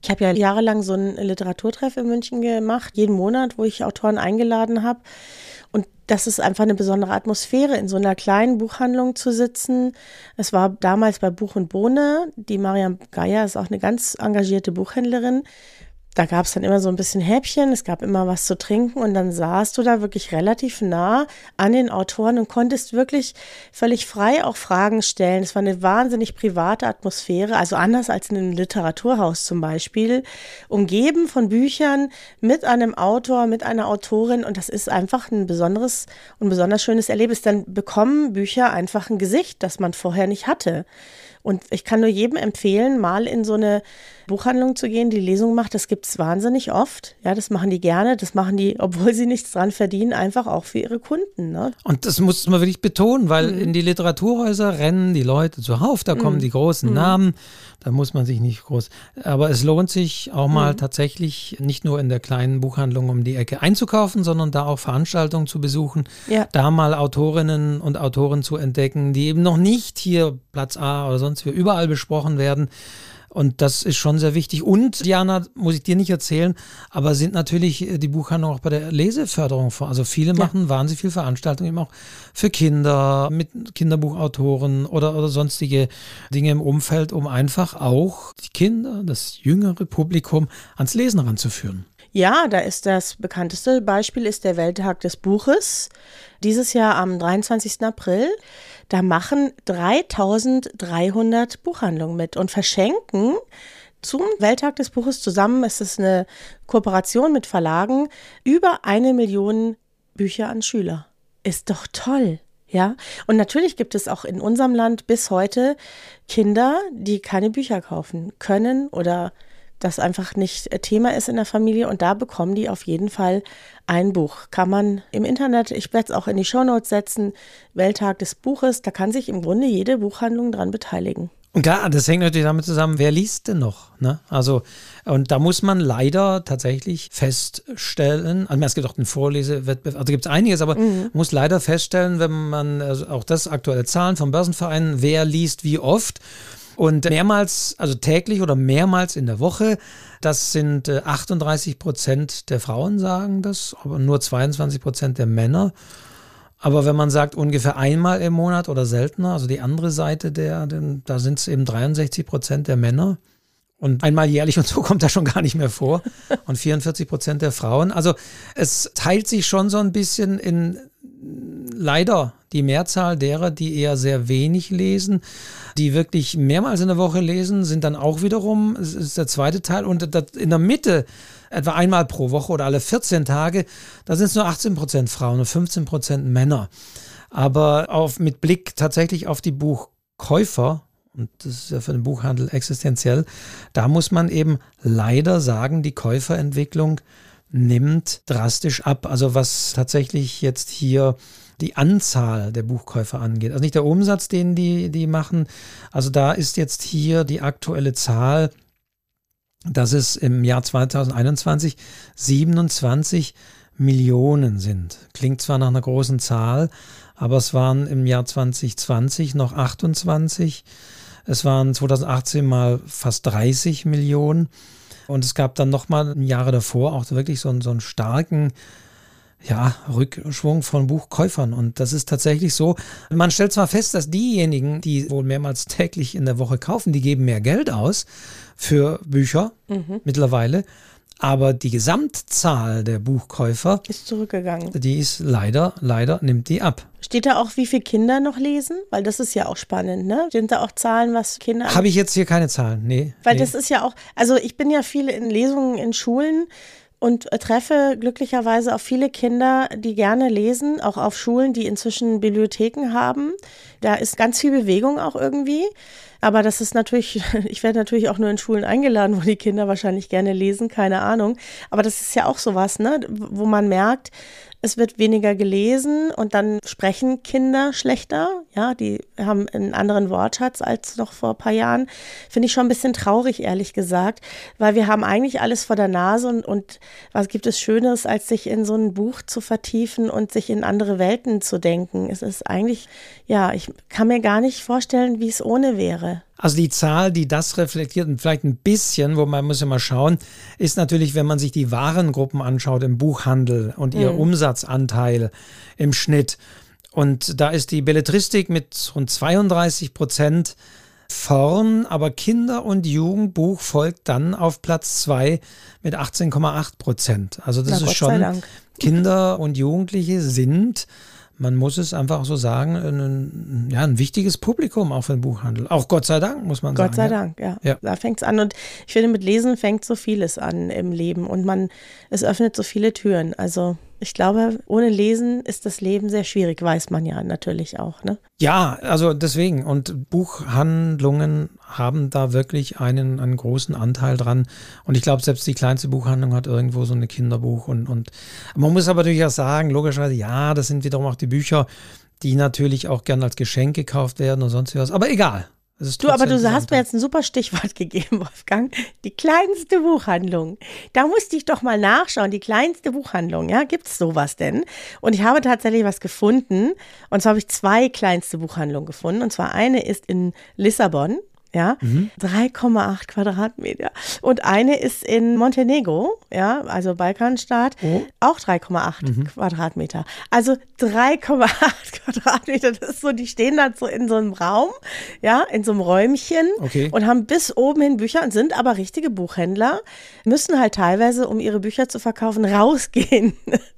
Ich habe ja jahrelang so einen Literaturtreff in München gemacht, jeden Monat, wo ich Autoren eingeladen habe. Und das ist einfach eine besondere Atmosphäre, in so einer kleinen Buchhandlung zu sitzen. Es war damals bei Buch und Bohne. Die Mariam Geier ist auch eine ganz engagierte Buchhändlerin da gab es dann immer so ein bisschen Häppchen, es gab immer was zu trinken und dann saßt du da wirklich relativ nah an den Autoren und konntest wirklich völlig frei auch Fragen stellen. Es war eine wahnsinnig private Atmosphäre, also anders als in einem Literaturhaus zum Beispiel, umgeben von Büchern mit einem Autor, mit einer Autorin und das ist einfach ein besonderes und besonders schönes Erlebnis. Dann bekommen Bücher einfach ein Gesicht, das man vorher nicht hatte. Und ich kann nur jedem empfehlen, mal in so eine Buchhandlung zu gehen, die Lesung macht. Das gibt es wahnsinnig oft. Ja, das machen die gerne. Das machen die, obwohl sie nichts dran verdienen, einfach auch für ihre Kunden. Ne? Und das muss man wirklich betonen, weil mhm. in die Literaturhäuser rennen die Leute zuhauf. Da kommen mhm. die großen mhm. Namen. Da muss man sich nicht groß. Aber es lohnt sich auch mal mhm. tatsächlich nicht nur in der kleinen Buchhandlung um die Ecke einzukaufen, sondern da auch Veranstaltungen zu besuchen. Ja. Da mal Autorinnen und Autoren zu entdecken, die eben noch nicht hier Platz A oder sonst wie überall besprochen werden. Und das ist schon sehr wichtig. Und, Diana, muss ich dir nicht erzählen, aber sind natürlich äh, die Buchhandlungen auch bei der Leseförderung vor. Also viele ja. machen wahnsinnig viel Veranstaltungen eben auch für Kinder, mit Kinderbuchautoren oder, oder sonstige Dinge im Umfeld, um einfach auch die Kinder, das jüngere Publikum ans Lesen ranzuführen. Ja, da ist das bekannteste Beispiel ist der Welttag des Buches. Dieses Jahr am 23. April. Da machen 3300 Buchhandlungen mit und verschenken zum Welttag des Buches zusammen, es ist eine Kooperation mit Verlagen, über eine Million Bücher an Schüler. Ist doch toll. Ja, und natürlich gibt es auch in unserem Land bis heute Kinder, die keine Bücher kaufen können oder das einfach nicht Thema ist in der Familie und da bekommen die auf jeden Fall ein Buch. Kann man im Internet, ich werde es auch in die Shownotes setzen, Welttag des Buches, da kann sich im Grunde jede Buchhandlung dran beteiligen. Und klar, das hängt natürlich damit zusammen, wer liest denn noch? Ne? Also, und da muss man leider tatsächlich feststellen, also es gibt auch den Vorlesewettbewerb, also gibt es einiges, aber mhm. muss leider feststellen, wenn man, also auch das aktuelle Zahlen vom Börsenverein, wer liest wie oft. Und mehrmals, also täglich oder mehrmals in der Woche, das sind 38 äh, Prozent der Frauen sagen das, aber nur 22 Prozent der Männer. Aber wenn man sagt, ungefähr einmal im Monat oder seltener, also die andere Seite der, da sind es eben 63 Prozent der Männer. Und einmal jährlich und so kommt das schon gar nicht mehr vor. Und 44 Prozent der Frauen. Also es teilt sich schon so ein bisschen in leider die Mehrzahl derer, die eher sehr wenig lesen, die wirklich mehrmals in der Woche lesen, sind dann auch wiederum, das ist der zweite Teil, und in der Mitte, etwa einmal pro Woche oder alle 14 Tage, da sind es nur 18 Prozent Frauen und 15 Prozent Männer. Aber auf, mit Blick tatsächlich auf die Buchkäufer, und das ist ja für den Buchhandel existenziell, da muss man eben leider sagen, die Käuferentwicklung nimmt drastisch ab. Also was tatsächlich jetzt hier die Anzahl der Buchkäufer angeht. Also nicht der Umsatz, den die, die machen. Also da ist jetzt hier die aktuelle Zahl, dass es im Jahr 2021 27 Millionen sind. Klingt zwar nach einer großen Zahl, aber es waren im Jahr 2020 noch 28. Es waren 2018 mal fast 30 Millionen. Und es gab dann nochmal Jahre davor auch wirklich so so einen starken ja, Rückschwung von Buchkäufern. Und das ist tatsächlich so. Man stellt zwar fest, dass diejenigen, die wohl mehrmals täglich in der Woche kaufen, die geben mehr Geld aus für Bücher mhm. mittlerweile. Aber die Gesamtzahl der Buchkäufer ist zurückgegangen. Die ist leider, leider nimmt die ab. Steht da auch, wie viele Kinder noch lesen? Weil das ist ja auch spannend, ne? Sind da auch Zahlen, was Kinder. Habe ich jetzt hier keine Zahlen, nee. Weil nee. das ist ja auch, also ich bin ja viele in Lesungen in Schulen und treffe glücklicherweise auch viele Kinder, die gerne lesen, auch auf Schulen, die inzwischen Bibliotheken haben. Da ist ganz viel Bewegung auch irgendwie. Aber das ist natürlich, ich werde natürlich auch nur in Schulen eingeladen, wo die Kinder wahrscheinlich gerne lesen, keine Ahnung. Aber das ist ja auch sowas, ne, wo man merkt, es wird weniger gelesen und dann sprechen Kinder schlechter. Ja, die haben einen anderen Wortschatz als noch vor ein paar Jahren. Finde ich schon ein bisschen traurig, ehrlich gesagt, weil wir haben eigentlich alles vor der Nase und, und was gibt es Schöneres, als sich in so ein Buch zu vertiefen und sich in andere Welten zu denken. Es ist eigentlich, ja, ich kann mir gar nicht vorstellen, wie es ohne wäre. Also die Zahl, die das reflektiert und vielleicht ein bisschen, wo man muss ja mal schauen, ist natürlich, wenn man sich die Warengruppen anschaut im Buchhandel und ihr mhm. Umsatzanteil im Schnitt. Und da ist die Belletristik mit rund 32 Prozent vorn, aber Kinder- und Jugendbuch folgt dann auf Platz 2 mit 18,8 Prozent. Also das Na, ist schon, Kinder und Jugendliche sind man muss es einfach so sagen, ein, ja, ein wichtiges Publikum auch für den Buchhandel. Auch Gott sei Dank, muss man Gott sagen. Gott sei Dank, ja. ja. Da fängt es an. Und ich finde, mit Lesen fängt so vieles an im Leben. Und man, es öffnet so viele Türen. Also ich glaube, ohne Lesen ist das Leben sehr schwierig, weiß man ja natürlich auch. Ne? Ja, also deswegen. Und Buchhandlungen haben da wirklich einen, einen großen Anteil dran. Und ich glaube, selbst die kleinste Buchhandlung hat irgendwo so ein Kinderbuch. Und, und man muss aber natürlich auch sagen, logischerweise, ja, das sind wiederum auch die Bücher, die natürlich auch gern als Geschenk gekauft werden und sonst was. Aber egal du, aber du hast mir jetzt ein super Stichwort gegeben, Wolfgang. Die kleinste Buchhandlung. Da musste ich doch mal nachschauen. Die kleinste Buchhandlung, ja, gibt es sowas denn? Und ich habe tatsächlich was gefunden. Und zwar habe ich zwei kleinste Buchhandlungen gefunden. Und zwar eine ist in Lissabon ja, mhm. 3,8 Quadratmeter. Und eine ist in Montenegro, ja, also Balkanstaat, oh. auch 3,8 mhm. Quadratmeter. Also 3,8 Quadratmeter, das ist so, die stehen dann so in so einem Raum, ja, in so einem Räumchen okay. und haben bis oben hin Bücher und sind aber richtige Buchhändler, müssen halt teilweise, um ihre Bücher zu verkaufen, rausgehen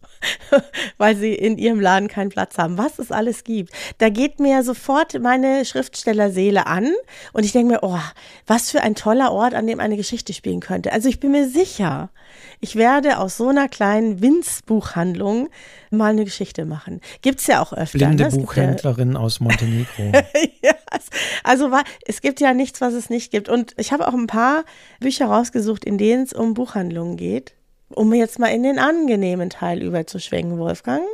weil sie in ihrem Laden keinen Platz haben, was es alles gibt. Da geht mir sofort meine Schriftstellerseele an und ich denke mir, oh, was für ein toller Ort, an dem eine Geschichte spielen könnte. Also ich bin mir sicher, ich werde aus so einer kleinen Winzbuchhandlung mal eine Geschichte machen. Gibt es ja auch öfter. Blinde ne? Buchhändlerin ja aus Montenegro. ja, also es gibt ja nichts, was es nicht gibt. Und ich habe auch ein paar Bücher rausgesucht, in denen es um Buchhandlungen geht. Um jetzt mal in den angenehmen Teil überzuschwenken, Wolfgang,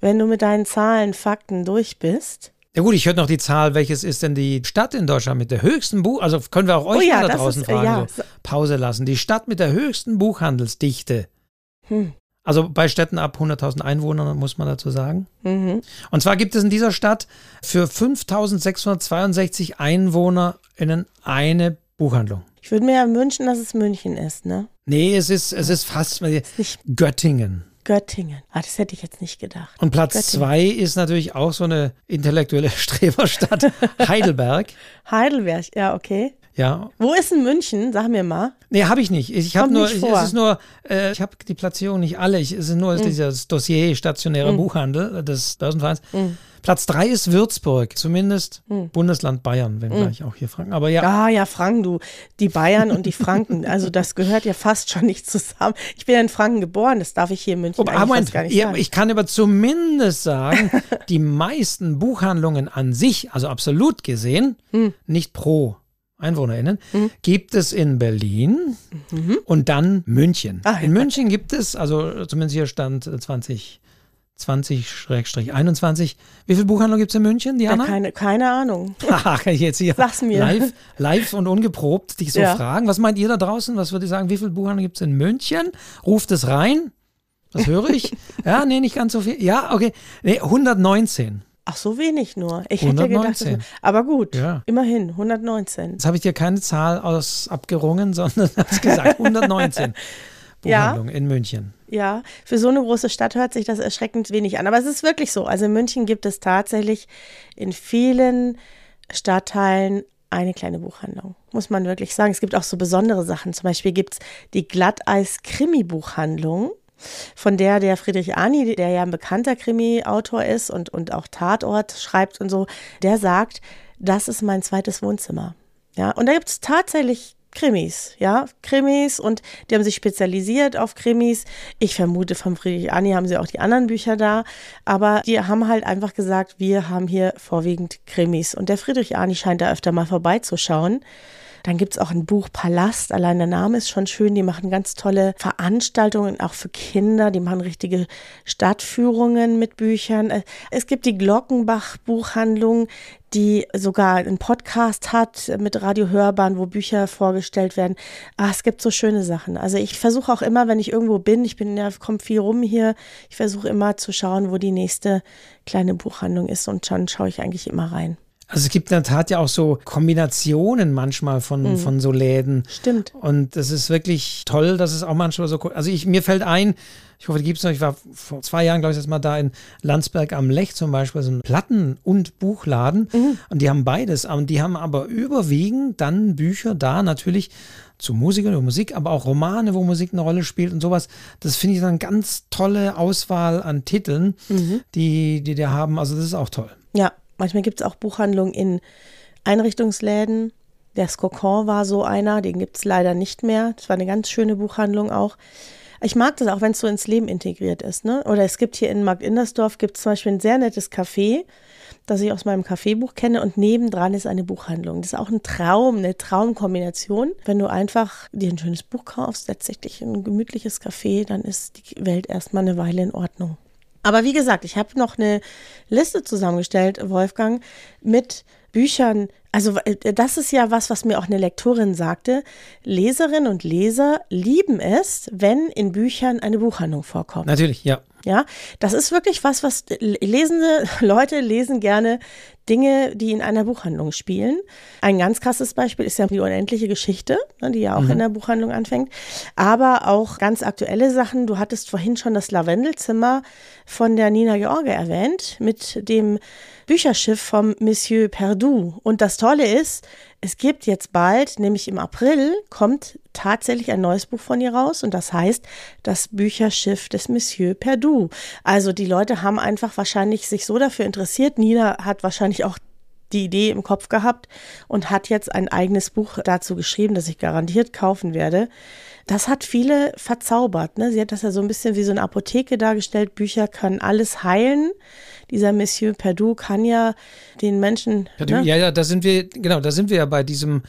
wenn du mit deinen Zahlen, Fakten durch bist. Ja gut, ich höre noch die Zahl, welches ist denn die Stadt in Deutschland mit der höchsten Buch, also können wir auch euch oh ja, da draußen ist, fragen, ja. so Pause lassen. Die Stadt mit der höchsten Buchhandelsdichte. Hm. Also bei Städten ab 100.000 Einwohnern muss man dazu sagen. Mhm. Und zwar gibt es in dieser Stadt für 5.662 EinwohnerInnen eine Buchhandlung. Ich würde mir ja wünschen, dass es München ist, ne? Nee, es ist, es ist fast ist Göttingen. Göttingen. Ah, das hätte ich jetzt nicht gedacht. Und Platz Göttingen. zwei ist natürlich auch so eine intellektuelle Streberstadt, Heidelberg. Heidelberg, ja, okay. Ja. Wo ist in München? Sag mir mal. Nee, habe ich nicht. Ich habe nur, ich, es ist nur, äh, ich habe die Platzierung nicht alle. Ich, es ist nur mm. dieses Dossier stationärer mm. Buchhandel des Börsenvereins. Mm. Platz drei ist Würzburg, zumindest hm. Bundesland Bayern, wenn hm. gleich auch hier Franken. Aber ja. Ah, ja, Franken, du. Die Bayern und die Franken, also das gehört ja fast schon nicht zusammen. Ich bin ja in Franken geboren, das darf ich hier in München oh, Moment, gar nicht ja, Ich kann aber zumindest sagen, die meisten Buchhandlungen an sich, also absolut gesehen, hm. nicht pro EinwohnerInnen, mhm. gibt es in Berlin mhm. und dann München. Ach, in München gibt es, also zumindest hier stand 20 20-21. Wie viele Buchhandlungen gibt es in München, Diana? Ja, keine, keine Ahnung. Ach, jetzt hier Sag's mir. Live, live und ungeprobt dich so ja. fragen. Was meint ihr da draußen? Was würde ich sagen? Wie viele Buchhandlungen gibt es in München? Ruft es rein. Was höre ich? ja, nee, nicht ganz so viel. Ja, okay. Nee, 119. Ach, so wenig nur. Ich 119. hätte gedacht, aber gut, ja. immerhin 119. Jetzt habe ich dir keine Zahl aus abgerungen, sondern habe gesagt 119 Buchhandlungen ja. in München. Ja, für so eine große Stadt hört sich das erschreckend wenig an. Aber es ist wirklich so. Also in München gibt es tatsächlich in vielen Stadtteilen eine kleine Buchhandlung, muss man wirklich sagen. Es gibt auch so besondere Sachen. Zum Beispiel gibt es die Glatteis-Krimi-Buchhandlung, von der der Friedrich Arni, der ja ein bekannter Krimi-Autor ist und, und auch Tatort schreibt und so, der sagt, das ist mein zweites Wohnzimmer. Ja, und da gibt es tatsächlich Krimis, ja, Krimis und die haben sich spezialisiert auf Krimis. Ich vermute, von Friedrich Arni haben sie auch die anderen Bücher da, aber die haben halt einfach gesagt, wir haben hier vorwiegend Krimis und der Friedrich Arni scheint da öfter mal vorbeizuschauen. Dann gibt es auch ein Buch Palast, allein der Name ist schon schön. Die machen ganz tolle Veranstaltungen, auch für Kinder. Die machen richtige Stadtführungen mit Büchern. Äh, es gibt die Glockenbach-Buchhandlung, die sogar einen Podcast hat mit Radiohörbahn, wo Bücher vorgestellt werden. Ah, es gibt so schöne Sachen. Also ich versuche auch immer, wenn ich irgendwo bin, ich bin ja, komme viel rum hier, ich versuche immer zu schauen, wo die nächste kleine Buchhandlung ist und dann schaue ich eigentlich immer rein. Also es gibt in der Tat ja auch so Kombinationen manchmal von, mhm. von so Läden. Stimmt. Und das ist wirklich toll, dass es auch manchmal so, also ich, mir fällt ein, ich hoffe, die gibt es noch, ich war vor zwei Jahren, glaube ich, jetzt mal da in Landsberg am Lech zum Beispiel, so ein Platten- und Buchladen. Mhm. Und die haben beides. Und die haben aber überwiegend dann Bücher da natürlich zu Musik und Musik, aber auch Romane, wo Musik eine Rolle spielt und sowas. Das finde ich dann eine ganz tolle Auswahl an Titeln, mhm. die, die da haben. Also das ist auch toll. Ja, Manchmal gibt es auch Buchhandlungen in Einrichtungsläden. Der Skokon war so einer, den gibt es leider nicht mehr. Das war eine ganz schöne Buchhandlung auch. Ich mag das auch, wenn es so ins Leben integriert ist. Ne? Oder es gibt hier in Markt Indersdorf gibt zum Beispiel ein sehr nettes Café, das ich aus meinem Kaffeebuch kenne und nebendran ist eine Buchhandlung. Das ist auch ein Traum, eine Traumkombination. Wenn du einfach dir ein schönes Buch kaufst, setzt dich in ein gemütliches Café, dann ist die Welt erstmal eine Weile in Ordnung. Aber wie gesagt, ich habe noch eine Liste zusammengestellt, Wolfgang, mit Büchern. Also äh, das ist ja was, was mir auch eine Lektorin sagte. Leserinnen und Leser lieben es, wenn in Büchern eine Buchhandlung vorkommt. Natürlich, ja. Ja, das ist wirklich was, was lesende Leute lesen gerne Dinge, die in einer Buchhandlung spielen. Ein ganz krasses Beispiel ist ja die unendliche Geschichte, ne, die ja auch mhm. in der Buchhandlung anfängt. Aber auch ganz aktuelle Sachen. Du hattest vorhin schon das Lavendelzimmer von der Nina George erwähnt mit dem Bücherschiff vom Monsieur Perdu. Und das Tolle ist, es gibt jetzt bald, nämlich im April, kommt tatsächlich ein neues Buch von ihr raus und das heißt das Bücherschiff des Monsieur Perdu. Also die Leute haben einfach wahrscheinlich sich so dafür interessiert. Nina hat wahrscheinlich auch die Idee im Kopf gehabt und hat jetzt ein eigenes Buch dazu geschrieben, das ich garantiert kaufen werde. Das hat viele verzaubert. Ne? Sie hat das ja so ein bisschen wie so eine Apotheke dargestellt. Bücher können alles heilen. Dieser Monsieur Perdu kann ja den Menschen. Perdu, ne? Ja, ja, da sind wir, genau, da sind wir ja bei diesem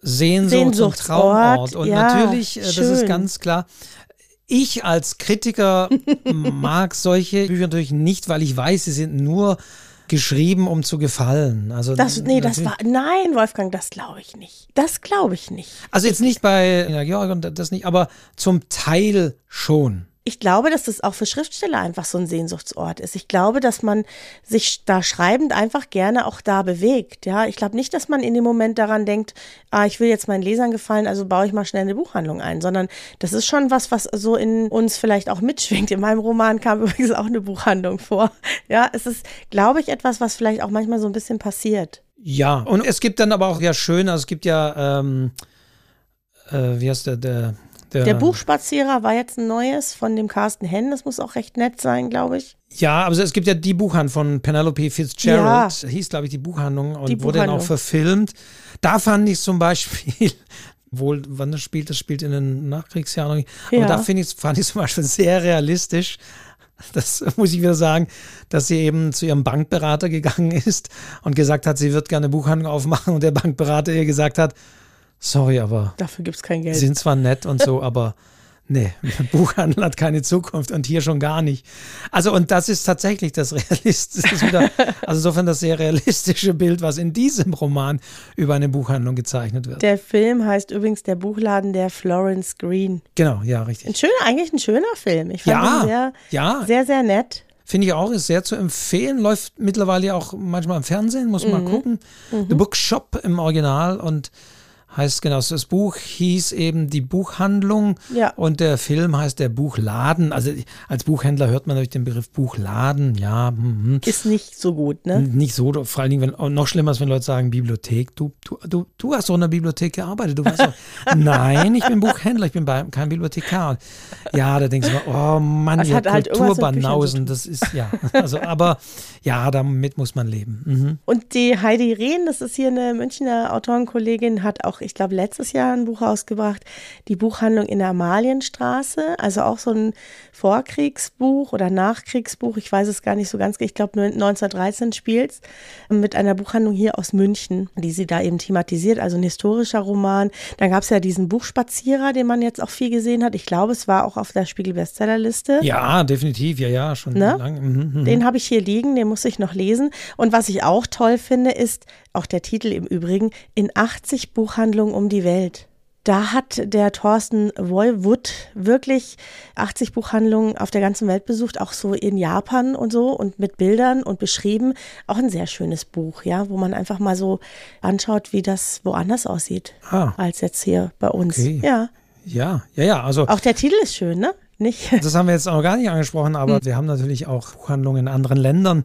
Sehnsucht und Traumort. Und ja, natürlich, äh, das ist ganz klar. Ich als Kritiker mag solche Bücher natürlich nicht, weil ich weiß, sie sind nur geschrieben, um zu gefallen. Also das, nee, das war nein, Wolfgang, das glaube ich nicht. Das glaube ich nicht. Also jetzt nicht bei ja, Georg und das nicht, aber zum Teil schon ich glaube, dass das auch für Schriftsteller einfach so ein Sehnsuchtsort ist. Ich glaube, dass man sich da schreibend einfach gerne auch da bewegt. Ja, ich glaube nicht, dass man in dem Moment daran denkt, ah, ich will jetzt meinen Lesern gefallen, also baue ich mal schnell eine Buchhandlung ein, sondern das ist schon was, was so in uns vielleicht auch mitschwingt. In meinem Roman kam übrigens auch eine Buchhandlung vor. Ja, es ist, glaube ich, etwas, was vielleicht auch manchmal so ein bisschen passiert. Ja, und es gibt dann aber auch ja schön, also es gibt ja, ähm, äh, wie heißt der, der der, der Buchspazierer war jetzt ein neues von dem Carsten Henn. Das muss auch recht nett sein, glaube ich. Ja, aber es gibt ja die Buchhandlung von Penelope Fitzgerald, ja. hieß, glaube ich, die Buchhandlung und die wurde dann auch verfilmt. Da fand ich zum Beispiel, wohl, wann das spielt, das spielt in den Nachkriegsjahren. Aber ja. da ich, fand ich zum Beispiel sehr realistisch. Das muss ich wieder sagen, dass sie eben zu ihrem Bankberater gegangen ist und gesagt hat, sie wird gerne Buchhandlung aufmachen und der Bankberater ihr gesagt hat, sorry, aber. Dafür gibt es kein Geld. Sind zwar nett und so, aber nee, Buchhandel hat keine Zukunft und hier schon gar nicht. Also, und das ist tatsächlich das realistische, wieder, also insofern das sehr realistische Bild, was in diesem Roman über eine Buchhandlung gezeichnet wird. Der Film heißt übrigens Der Buchladen der Florence Green. Genau, ja, richtig. Ein schöner, eigentlich ein schöner Film. Ich fand ja, ihn sehr, ja. sehr, sehr nett. Finde ich auch, ist sehr zu empfehlen. Läuft mittlerweile auch manchmal im Fernsehen, muss man mhm. mal gucken. Mhm. The Bookshop im Original und heißt genau, das Buch hieß eben die Buchhandlung Ja. und der Film heißt der Buchladen. Also als Buchhändler hört man natürlich den Begriff Buchladen, ja, hm. Ist nicht so gut, ne? nicht so, vor allen Dingen, wenn, noch schlimmer ist, wenn Leute sagen Bibliothek. Du, du, du, du hast doch in der Bibliothek gearbeitet. Du weißt doch, nein, ich bin Buchhändler, ich bin bei, kein Bibliothekar. Ja, da denkst du immer, oh Mann, Das ihr halt Kulturbanausen, das ist, ja, also, aber ja, damit muss man leben. Mhm. Und die Heidi Rehn, das ist hier eine Münchner Autorenkollegin, hat auch, ich glaube, letztes Jahr ein Buch rausgebracht, die Buchhandlung in der Amalienstraße, also auch so ein Vorkriegsbuch oder Nachkriegsbuch, ich weiß es gar nicht so ganz, ich glaube nur 1913 spielt mit einer Buchhandlung hier aus München, die sie da eben thematisiert, also ein historischer Roman. Dann gab es ja diesen Buchspazierer, den man jetzt auch viel gesehen hat. Ich glaube, es war auch auf der Spiegel-Bestsellerliste. Ja, definitiv, ja, ja, schon Ne? lange. Mhm, mhm. Den habe ich hier liegen, den muss ich noch lesen. Und was ich auch toll finde, ist auch der Titel im Übrigen, in 80 Buchhandlungen um die Welt. Da hat der Thorsten Wollwood wirklich 80 Buchhandlungen auf der ganzen Welt besucht, auch so in Japan und so und mit Bildern und beschrieben. Auch ein sehr schönes Buch, ja, wo man einfach mal so anschaut, wie das woanders aussieht, Ah. als jetzt hier bei uns. Okay. Ja, Ja, ja, ja, also auch der Titel ist schön, ne? Nicht? Das haben wir jetzt auch noch gar nicht angesprochen, aber wir haben natürlich auch Buchhandlungen in anderen Ländern.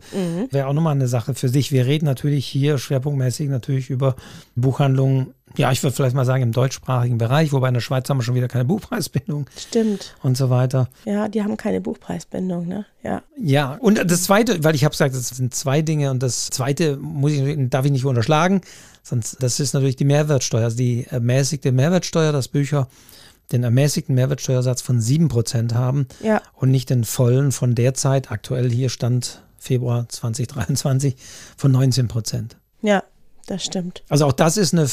Wäre auch nochmal eine Sache für sich. Wir reden natürlich hier schwerpunktmäßig natürlich über Buchhandlungen, ja, ich würde vielleicht mal sagen im deutschsprachigen Bereich, wobei in der Schweiz haben wir schon wieder keine Buchpreisbindung Stimmt. und so weiter. Ja, die haben keine Buchpreisbindung, ne? Ja. Ja, und das Zweite, weil ich habe gesagt, das sind zwei Dinge und das Zweite muss ich, darf ich nicht unterschlagen, sonst das ist natürlich die Mehrwertsteuer, also die ermäßigte Mehrwertsteuer, dass Bücher den ermäßigten Mehrwertsteuersatz von 7% haben Ja. und nicht den vollen von derzeit, aktuell hier stand Februar 2023, von 19 Prozent. Ja, das stimmt. Also auch das ist eine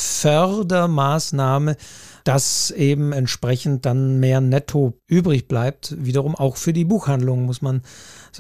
Fördermaßnahme, dass eben entsprechend dann mehr netto übrig bleibt. Wiederum auch für die Buchhandlung muss man,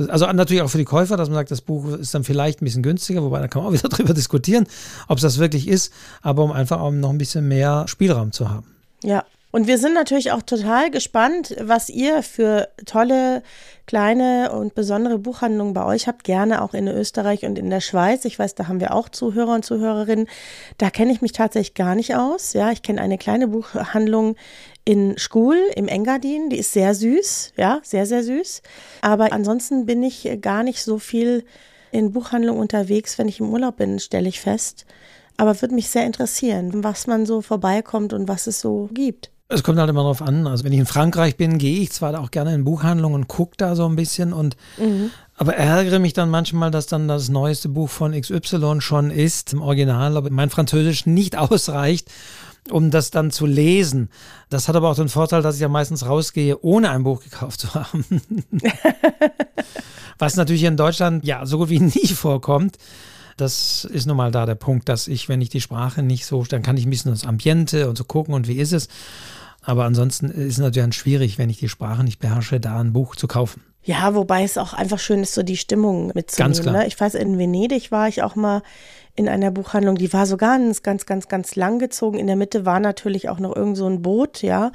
also natürlich auch für die Käufer, dass man sagt, das Buch ist dann vielleicht ein bisschen günstiger, wobei da kann man auch wieder drüber diskutieren, ob es das wirklich ist, aber um einfach auch noch ein bisschen mehr Spielraum zu haben. Ja. Und wir sind natürlich auch total gespannt, was ihr für tolle, kleine und besondere Buchhandlungen bei euch habt. Gerne auch in Österreich und in der Schweiz. Ich weiß, da haben wir auch Zuhörer und Zuhörerinnen. Da kenne ich mich tatsächlich gar nicht aus. Ja, ich kenne eine kleine Buchhandlung in Schkuhl im Engadin. Die ist sehr süß. Ja, sehr, sehr süß. Aber ansonsten bin ich gar nicht so viel in Buchhandlungen unterwegs. Wenn ich im Urlaub bin, stelle ich fest. Aber würde mich sehr interessieren, was man so vorbeikommt und was es so gibt. Es kommt halt immer drauf an. Also wenn ich in Frankreich bin, gehe ich zwar auch gerne in Buchhandlungen und gucke da so ein bisschen und aber ärgere mich dann manchmal, dass dann das neueste Buch von XY schon ist, im Original, aber mein Französisch nicht ausreicht, um das dann zu lesen. Das hat aber auch den Vorteil, dass ich ja meistens rausgehe, ohne ein Buch gekauft zu haben. Was natürlich in Deutschland ja so gut wie nie vorkommt. Das ist nun mal da der Punkt, dass ich, wenn ich die Sprache nicht so, dann kann ich ein bisschen das Ambiente und so gucken und wie ist es. Aber ansonsten ist es natürlich dann schwierig, wenn ich die Sprache nicht beherrsche, da ein Buch zu kaufen. Ja, wobei es auch einfach schön ist, so die Stimmung mitzunehmen. Ganz klar. Ne? Ich weiß, in Venedig war ich auch mal in einer Buchhandlung, die war so ganz, ganz, ganz, ganz lang gezogen. In der Mitte war natürlich auch noch irgend so ein Boot, ja.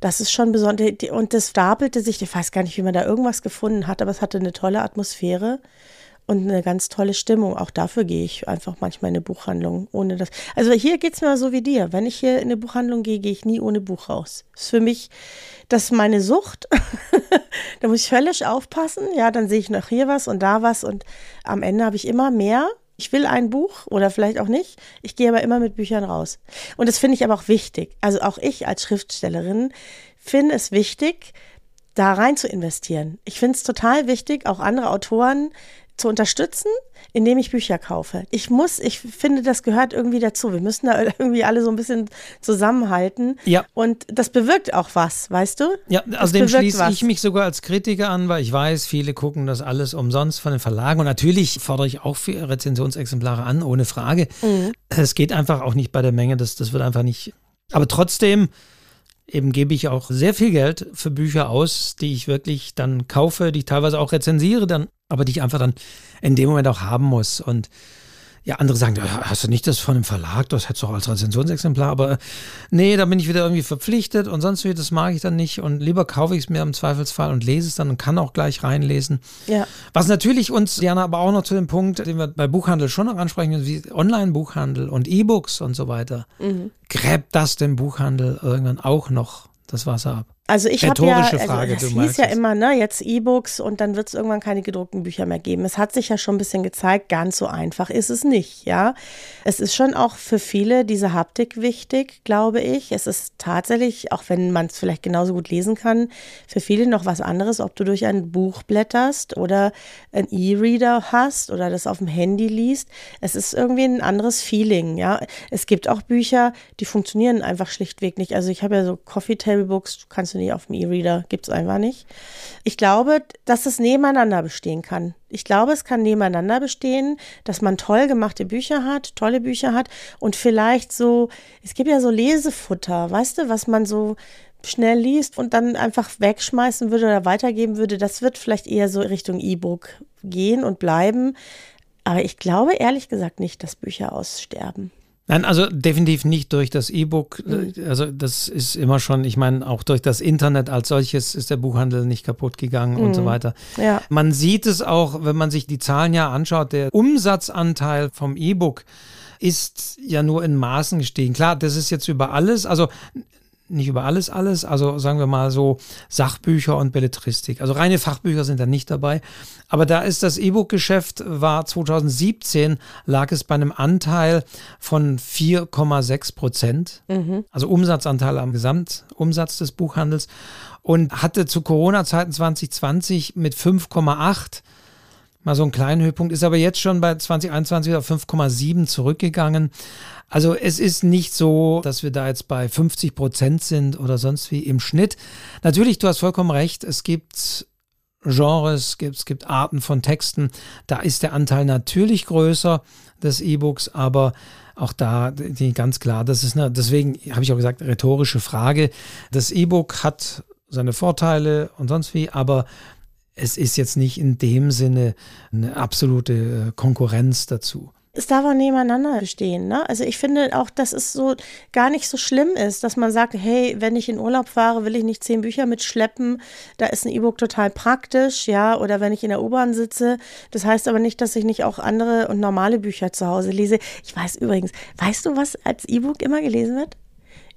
Das ist schon besonders. Und das stapelte sich, ich weiß gar nicht, wie man da irgendwas gefunden hat, aber es hatte eine tolle Atmosphäre und eine ganz tolle Stimmung. Auch dafür gehe ich einfach manchmal in eine Buchhandlung, ohne das. Also hier geht es mir so wie dir. Wenn ich hier in eine Buchhandlung gehe, gehe ich nie ohne Buch raus. Das ist für mich, das ist meine Sucht. da muss ich höllisch aufpassen. Ja, dann sehe ich noch hier was und da was und am Ende habe ich immer mehr. Ich will ein Buch oder vielleicht auch nicht. Ich gehe aber immer mit Büchern raus. Und das finde ich aber auch wichtig. Also auch ich als Schriftstellerin finde es wichtig, da rein zu investieren. Ich finde es total wichtig, auch andere Autoren zu unterstützen, indem ich Bücher kaufe. Ich muss, ich finde, das gehört irgendwie dazu. Wir müssen da irgendwie alle so ein bisschen zusammenhalten. Ja. Und das bewirkt auch was, weißt du? Ja, Das also dem bewirkt schließe was. ich mich sogar als Kritiker an, weil ich weiß, viele gucken das alles umsonst von den Verlagen. Und natürlich fordere ich auch für Rezensionsexemplare an, ohne Frage. Mhm. Es geht einfach auch nicht bei der Menge, das, das wird einfach nicht. Aber trotzdem eben gebe ich auch sehr viel Geld für Bücher aus, die ich wirklich dann kaufe, die ich teilweise auch rezensiere, dann, aber die ich einfach dann in dem Moment auch haben muss. Und Ja, andere sagen, hast du nicht das von einem Verlag, das hättest du auch als Rezensionsexemplar, aber nee, da bin ich wieder irgendwie verpflichtet und sonst wie, das mag ich dann nicht und lieber kaufe ich es mir im Zweifelsfall und lese es dann und kann auch gleich reinlesen. Ja. Was natürlich uns, Jana, aber auch noch zu dem Punkt, den wir bei Buchhandel schon noch ansprechen, wie Online-Buchhandel und E-Books und so weiter. Mhm. Gräbt das dem Buchhandel irgendwann auch noch das Wasser ab? Also ich habe ja, also Frage, das hieß ja immer, ne, jetzt E-Books und dann wird es irgendwann keine gedruckten Bücher mehr geben. Es hat sich ja schon ein bisschen gezeigt, ganz so einfach ist es nicht, ja. Es ist schon auch für viele diese Haptik wichtig, glaube ich. Es ist tatsächlich, auch wenn man es vielleicht genauso gut lesen kann, für viele noch was anderes, ob du durch ein Buch blätterst oder ein E-Reader hast oder das auf dem Handy liest. Es ist irgendwie ein anderes Feeling, ja. Es gibt auch Bücher, die funktionieren einfach schlichtweg nicht. Also ich habe ja so Coffee Table Books, kannst du nicht auf dem E-Reader, gibt es einfach nicht. Ich glaube, dass es nebeneinander bestehen kann. Ich glaube, es kann nebeneinander bestehen, dass man toll gemachte Bücher hat, tolle Bücher hat und vielleicht so, es gibt ja so Lesefutter, weißt du, was man so schnell liest und dann einfach wegschmeißen würde oder weitergeben würde, das wird vielleicht eher so Richtung E-Book gehen und bleiben. Aber ich glaube ehrlich gesagt nicht, dass Bücher aussterben. Nein, also definitiv nicht durch das E-Book. Mhm. Also das ist immer schon, ich meine, auch durch das Internet als solches ist der Buchhandel nicht kaputt gegangen mhm. und so mhm. weiter. Ja. Man sieht es auch, wenn man sich die Zahlen ja anschaut, der Umsatzanteil vom E-Book ist ja nur in Maßen gestiegen. Klar, das ist jetzt über alles, also nicht über alles alles, also sagen wir mal so Sachbücher und Belletristik. Also reine Fachbücher sind da nicht dabei. Aber da ist das E-Book-Geschäft, war 2017, lag es bei einem Anteil von 4,6 Prozent. Mhm. Also Umsatzanteil am Gesamtumsatz des Buchhandels. Und hatte zu Corona-Zeiten 2020 mit 5,8 mal so einen kleinen Höhepunkt, ist aber jetzt schon bei 2021 auf 5,7 zurückgegangen. Also es ist nicht so, dass wir da jetzt bei 50 Prozent sind oder sonst wie im Schnitt. Natürlich, du hast vollkommen recht, es gibt Genres, es gibt Arten von Texten, da ist der Anteil natürlich größer des E-Books, aber auch da die, ganz klar, das ist eine, deswegen habe ich auch gesagt, rhetorische Frage. Das E-Book hat seine Vorteile und sonst wie, aber es ist jetzt nicht in dem Sinne eine absolute äh, Konkurrenz dazu es darf auch nebeneinander bestehen. Ne? Also ich finde auch, dass es so gar nicht so schlimm ist, dass man sagt, hey, wenn ich in Urlaub fahre, will ich nicht zehn Bücher mitschleppen. Da ist ein E-Book total praktisch, ja. Oder wenn ich in der U-Bahn sitze. Das heißt aber nicht, dass ich nicht auch andere und normale Bücher zu Hause lese. Ich weiß übrigens, weißt du, was als E-Book immer gelesen wird?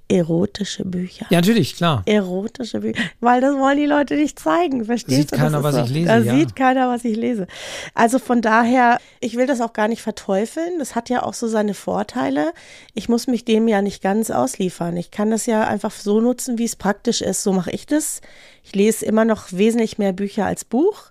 Erotische Bücher. Ja, natürlich, klar. Erotische Bücher, weil das wollen die Leute nicht zeigen, verstehst sieht du? Keiner, was so. ich lese, da ja. sieht keiner, was ich lese. Also von daher, ich will das auch gar nicht verteufeln. Das hat ja auch so seine Vorteile. Ich muss mich dem ja nicht ganz ausliefern. Ich kann das ja einfach so nutzen, wie es praktisch ist. So mache ich das. Ich lese immer noch wesentlich mehr Bücher als Buch.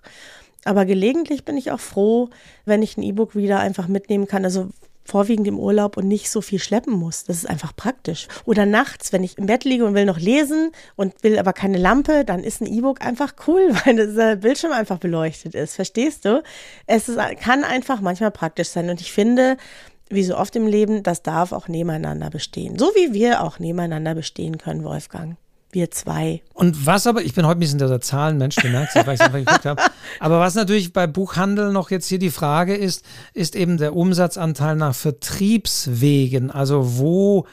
Aber gelegentlich bin ich auch froh, wenn ich ein E-Book-Reader einfach mitnehmen kann. Also vorwiegend im Urlaub und nicht so viel schleppen muss. Das ist einfach praktisch. Oder nachts, wenn ich im Bett liege und will noch lesen und will aber keine Lampe, dann ist ein E-Book einfach cool, weil der Bildschirm einfach beleuchtet ist. Verstehst du? Es ist, kann einfach manchmal praktisch sein. Und ich finde, wie so oft im Leben, das darf auch nebeneinander bestehen. So wie wir auch nebeneinander bestehen können, Wolfgang wir zwei. Und was aber, ich bin heute ein bisschen der Zahlenmensch, du merkst, weil ich es einfach geguckt habe. Aber was natürlich bei Buchhandel noch jetzt hier die Frage ist, ist eben der Umsatzanteil nach Vertriebswegen. Also wo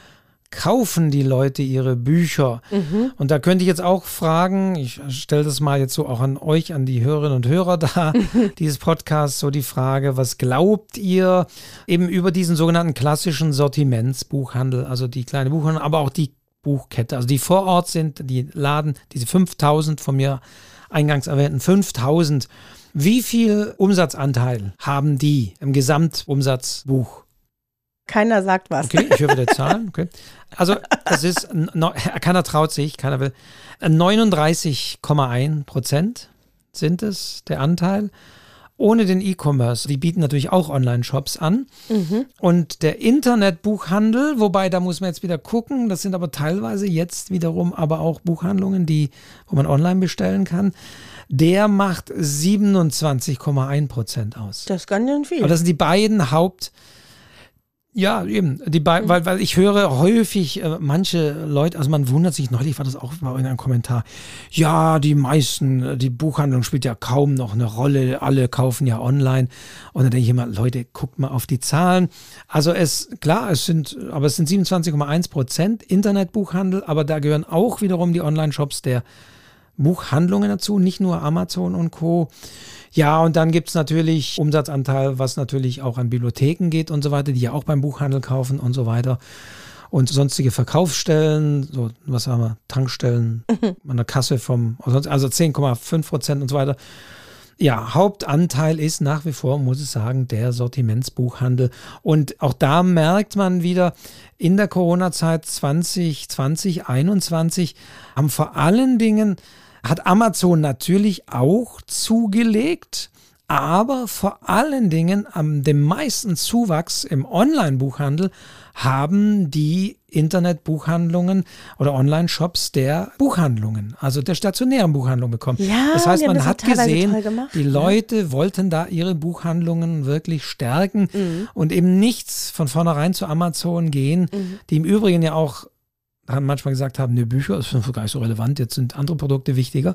kaufen die Leute ihre Bücher? Mhm. Und da könnte ich jetzt auch fragen, ich stelle das mal jetzt so auch an euch, an die Hörerinnen und Hörer da, dieses Podcast, so die Frage, was glaubt ihr eben über diesen sogenannten klassischen Sortimentsbuchhandel, also die kleine Buchhandel, aber auch die Buchkette, also die vor Ort sind, die laden diese 5000 von mir eingangs erwähnten 5000. Wie viel Umsatzanteil haben die im Gesamtumsatzbuch? Keiner sagt was. Okay, ich höre wieder Zahlen. Okay. Also, das ist, keiner traut sich, keiner will. 39,1 Prozent sind es, der Anteil ohne den E-Commerce. Die bieten natürlich auch Online-Shops an. Mhm. Und der Internetbuchhandel, wobei da muss man jetzt wieder gucken, das sind aber teilweise jetzt wiederum aber auch Buchhandlungen, die, wo man online bestellen kann. Der macht 27,1 Prozent aus. Das ist ganz schön viel. Aber das sind die beiden Haupt, Ja, eben. Die mhm. weil, weil ich höre häufig äh, manche Leute, also man wundert sich, neulich war das auch mal in einem Kommentar, ja, die meisten, äh, die Buchhandlung spielt ja kaum noch eine Rolle, alle kaufen ja online. Und dann denke ich immer, Leute, guckt mal auf die Zahlen. Also es, klar, es sind, aber es sind 27,1 Prozent Internetbuchhandel, aber da gehören auch wiederum die Online-Shops der Buchhandlungen dazu, nicht nur Amazon und Co. Ja, und dann gibt es natürlich Umsatzanteil, was natürlich auch an Bibliotheken geht und so weiter, die ja auch beim Buchhandel kaufen und so weiter. Und sonstige Verkaufsstellen, so, was haben wir, Tankstellen mhm. an der Kasse vom, also 10,5 Prozent und so weiter. Ja, Hauptanteil ist nach wie vor, muss ich sagen, der Sortimentsbuchhandel. Und auch da merkt man wieder, in der Corona-Zeit 2020, 2021 haben vor allen Dingen hat Amazon natürlich auch zugelegt, aber vor allen Dingen am dem meisten Zuwachs im Online-Buchhandel haben die Internetbuchhandlungen oder Online-Shops der Buchhandlungen, also der stationären Buchhandlung bekommen. Ja, das heißt, man hat gesehen, gemacht, die Leute ja. wollten da ihre Buchhandlungen wirklich stärken mhm. und eben nichts von vornherein zu Amazon gehen, mhm. die im Übrigen ja auch haben manchmal gesagt haben, ne, Bücher ist gar nicht so relevant, jetzt sind andere Produkte wichtiger.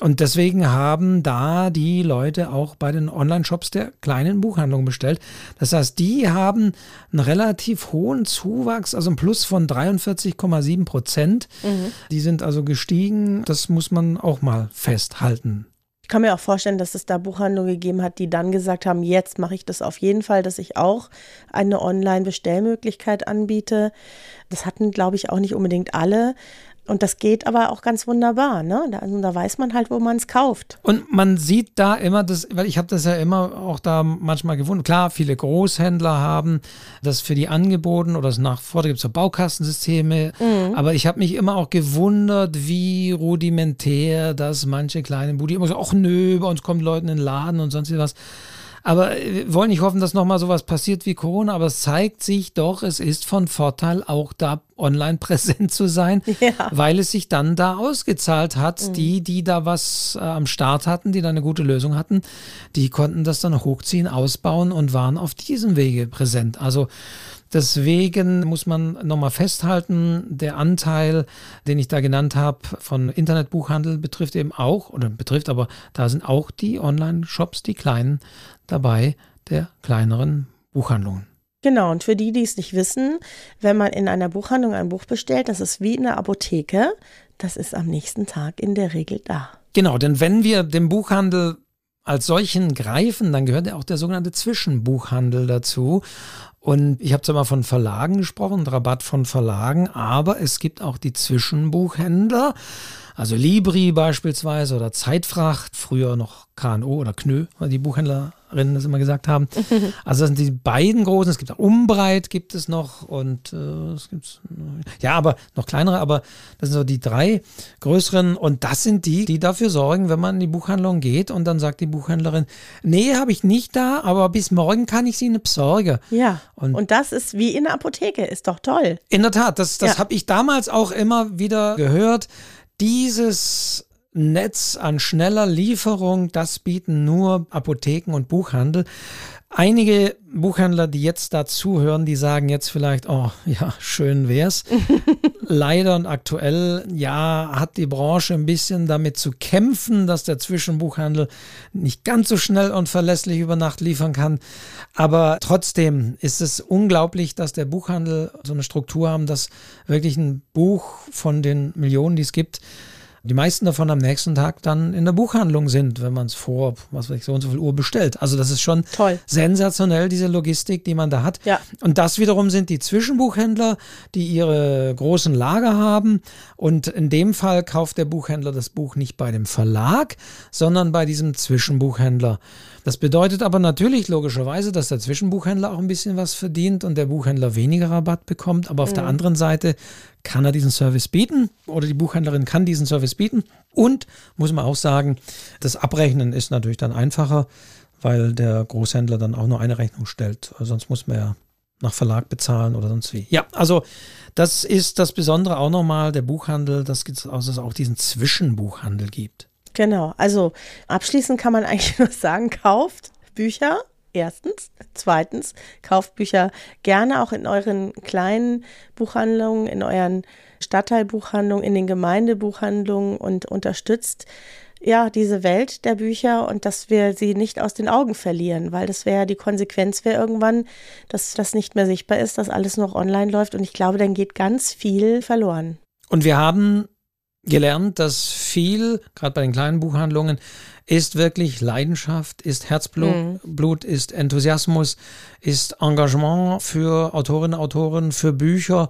Und deswegen haben da die Leute auch bei den Online-Shops der kleinen Buchhandlungen bestellt. Das heißt, die haben einen relativ hohen Zuwachs, also ein Plus von 43,7 Prozent. Mhm. Die sind also gestiegen. Das muss man auch mal festhalten. Ich kann mir auch vorstellen, dass es da Buchhandlungen gegeben hat, die dann gesagt haben, jetzt mache ich das auf jeden Fall, dass ich auch eine Online-Bestellmöglichkeit anbiete. Das hatten, glaube ich, auch nicht unbedingt alle. Und das geht aber auch ganz wunderbar, ne? Da, also da weiß man halt, wo man es kauft. Und man sieht da immer das, weil ich habe das ja immer auch da manchmal gewundert. Klar, viele Großhändler haben das für die angeboten oder das Nachfordern gibt es so Baukastensysteme. Mhm. Aber ich habe mich immer auch gewundert, wie rudimentär das manche kleine Budi immer so, ach nö, bei uns kommen Leute in den Laden und sonst was. Aber wir wollen nicht hoffen, dass nochmal sowas passiert wie Corona, aber es zeigt sich doch, es ist von Vorteil, auch da online präsent zu sein, ja. weil es sich dann da ausgezahlt hat. Mhm. Die, die da was äh, am Start hatten, die da eine gute Lösung hatten, die konnten das dann hochziehen, ausbauen und waren auf diesem Wege präsent. Also Deswegen muss man nochmal festhalten, der Anteil, den ich da genannt habe von Internetbuchhandel betrifft eben auch, oder betrifft aber, da sind auch die Online-Shops, die kleinen, dabei, der kleineren Buchhandlungen. Genau, und für die, die es nicht wissen, wenn man in einer Buchhandlung ein Buch bestellt, das ist wie in der Apotheke, das ist am nächsten Tag in der Regel da. Genau, denn wenn wir den Buchhandel als solchen greifen, dann gehört ja auch der sogenannte Zwischenbuchhandel dazu. Und ich habe zwar mal von Verlagen gesprochen, Rabatt von Verlagen, aber es gibt auch die Zwischenbuchhändler, also Libri beispielsweise oder Zeitfracht, früher noch KNO oder KNÖ, die Buchhändlerinnen das immer gesagt haben. Also das sind die beiden großen. Es gibt auch Umbreit gibt es noch und äh, es gibt ja, aber noch kleinere, aber das sind so die drei größeren und das sind die, die dafür sorgen, wenn man in die Buchhandlung geht und dann sagt die Buchhändlerin, nee, habe ich nicht da, aber bis morgen kann ich sie eine besorgen. Ja. Und, und, das ist wie in der Apotheke, ist doch toll. In der Tat, das, das ja. habe ich damals auch immer wieder gehört. Dieses Netz an schneller Lieferung, das bieten nur Apotheken und Buchhandel. Einige Buchhändler, die jetzt dazuhören, die sagen jetzt vielleicht, oh ja, schön wär's. Leider und aktuell, ja, hat die Branche ein bisschen damit zu kämpfen, dass der Zwischenbuchhandel nicht ganz so schnell und verlässlich über Nacht liefern kann. Aber trotzdem ist es unglaublich, dass der Buchhandel so eine Struktur haben, dass wirklich ein Buch von den Millionen, die es gibt, die meisten davon am nächsten Tag dann in der Buchhandlung sind, wenn man es vor, was weiß ich, so und so viel Uhr bestellt. Also das ist schon Toll. sensationell, diese Logistik, die man da hat. Ja. Und das wiederum sind die Zwischenbuchhändler, die ihre großen Lager haben. Und in dem Fall kauft der Buchhändler das Buch nicht bei dem Verlag, sondern bei diesem Zwischenbuchhändler. Das bedeutet aber natürlich logischerweise, dass der Zwischenbuchhändler auch ein bisschen was verdient und der Buchhändler weniger Rabatt bekommt. Aber auf mhm. der anderen Seite kann er diesen Service bieten oder die Buchhändlerin kann diesen Service bieten. Und muss man auch sagen, das Abrechnen ist natürlich dann einfacher, weil der Großhändler dann auch nur eine Rechnung stellt. Sonst muss man ja nach Verlag bezahlen oder sonst wie. Ja, also das ist das Besondere auch nochmal, der Buchhandel, dass es auch diesen Zwischenbuchhandel gibt. Genau, also abschließend kann man eigentlich nur sagen, kauft Bücher Erstens. Zweitens, kauft Bücher gerne auch in euren kleinen Buchhandlungen, in euren Stadtteilbuchhandlungen, in den Gemeindebuchhandlungen und unterstützt ja diese Welt der Bücher und dass wir sie nicht aus den Augen verlieren, weil das wäre die Konsequenz wäre irgendwann, dass das nicht mehr sichtbar ist, dass alles noch online läuft und ich glaube, dann geht ganz viel verloren. Und wir haben gelernt, dass viel, gerade bei den kleinen Buchhandlungen, ist wirklich Leidenschaft, ist Herzblut, mhm. Blut, ist Enthusiasmus, ist Engagement für Autorinnen, Autoren, für Bücher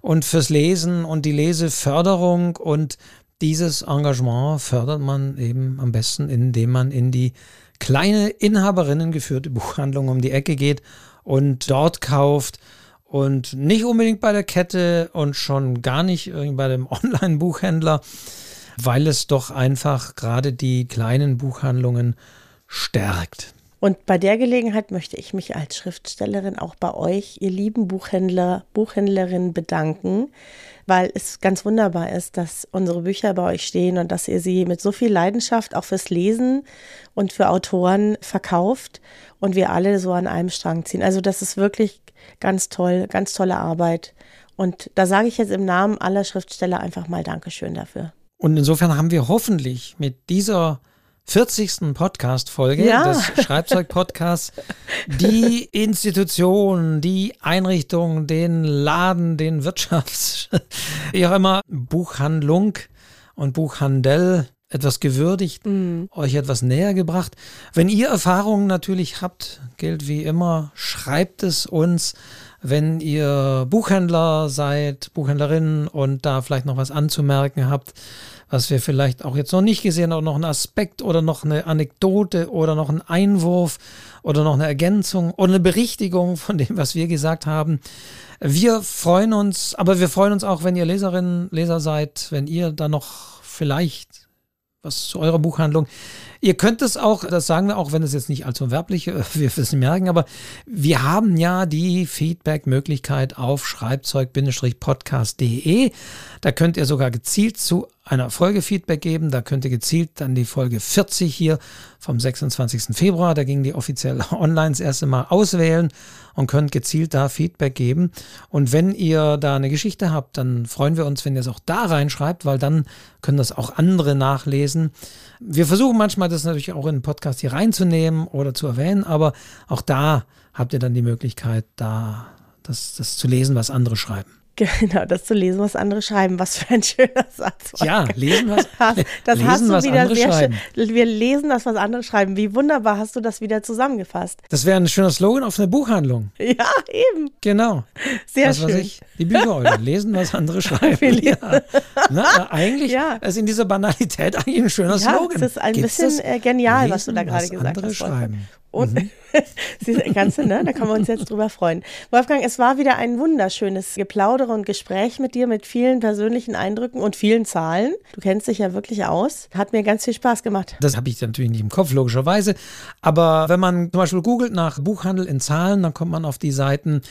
und fürs Lesen und die Leseförderung. Und dieses Engagement fördert man eben am besten, indem man in die kleine Inhaberinnen geführte Buchhandlung um die Ecke geht und dort kauft. Und nicht unbedingt bei der Kette und schon gar nicht bei dem Online-Buchhändler, weil es doch einfach gerade die kleinen Buchhandlungen stärkt. Und bei der Gelegenheit möchte ich mich als Schriftstellerin auch bei euch, ihr lieben Buchhändler, Buchhändlerinnen, bedanken, weil es ganz wunderbar ist, dass unsere Bücher bei euch stehen und dass ihr sie mit so viel Leidenschaft auch fürs Lesen und für Autoren verkauft und wir alle so an einem Strang ziehen. Also das ist wirklich Ganz toll, ganz tolle Arbeit. Und da sage ich jetzt im Namen aller Schriftsteller einfach mal Dankeschön dafür. Und insofern haben wir hoffentlich mit dieser 40. Podcast-Folge ja. des Schreibzeug-Podcasts die Institution, die Einrichtung, den Laden, den Wirtschafts-, wie auch immer, Buchhandlung und Buchhandel etwas gewürdigt, mhm. euch etwas näher gebracht. Wenn ihr Erfahrungen natürlich habt, gilt wie immer, schreibt es uns. Wenn ihr Buchhändler seid, Buchhändlerinnen und da vielleicht noch was anzumerken habt, was wir vielleicht auch jetzt noch nicht gesehen haben, noch ein Aspekt oder noch eine Anekdote oder noch ein Einwurf oder noch eine Ergänzung oder eine Berichtigung von dem, was wir gesagt haben. Wir freuen uns, aber wir freuen uns auch, wenn ihr Leserinnen, Leser seid, wenn ihr da noch vielleicht was zu eurer Buchhandlung. Ihr könnt es auch, das sagen wir auch, wenn es jetzt nicht allzu werblich, wir wissen merken, aber wir haben ja die Feedback-Möglichkeit auf schreibzeug-podcast.de. Da könnt ihr sogar gezielt zu einer Folge Feedback geben. Da könnt ihr gezielt dann die Folge 40 hier vom 26. Februar, da ging die offiziell online das erste Mal auswählen und könnt gezielt da Feedback geben. Und wenn ihr da eine Geschichte habt, dann freuen wir uns, wenn ihr es auch da reinschreibt, weil dann können das auch andere nachlesen. Wir versuchen manchmal das natürlich auch in den Podcast hier reinzunehmen oder zu erwähnen, aber auch da habt ihr dann die Möglichkeit, da das, das zu lesen, was andere schreiben. Genau, das zu lesen, was andere schreiben. Was für ein schöner Satz. Ja, lesen, was, das lesen, hast du was wieder andere sehr schreiben. schön. Wir lesen das, was andere schreiben. Wie wunderbar hast du das wieder zusammengefasst. Das wäre ein schöner Slogan auf eine Buchhandlung. Ja, eben. Genau. Sehr was schön. Weiß ich, die Bücher lesen, was andere schreiben. Ja. Na, eigentlich Ja. ist in dieser Banalität eigentlich ein schöner Ja, Slogan. das ist ein Gibt's bisschen das? äh, genial, was du da Lesen, gerade was gesagt andere hast. Schreiben. Und Mhm. Kannst du, ne? Da können wir uns jetzt drüber freuen. Wolfgang, es war wieder ein wunderschönes Geplaudere und Gespräch mit dir mit vielen persönlichen Eindrücken und vielen Zahlen. Du kennst dich ja wirklich aus. Hat mir ganz viel Spaß gemacht. Das habe ich natürlich nicht im Kopf, logischerweise. Aber wenn man zum Beispiel googelt nach Buchhandel in Zahlen, dann kommt man auf die Seiten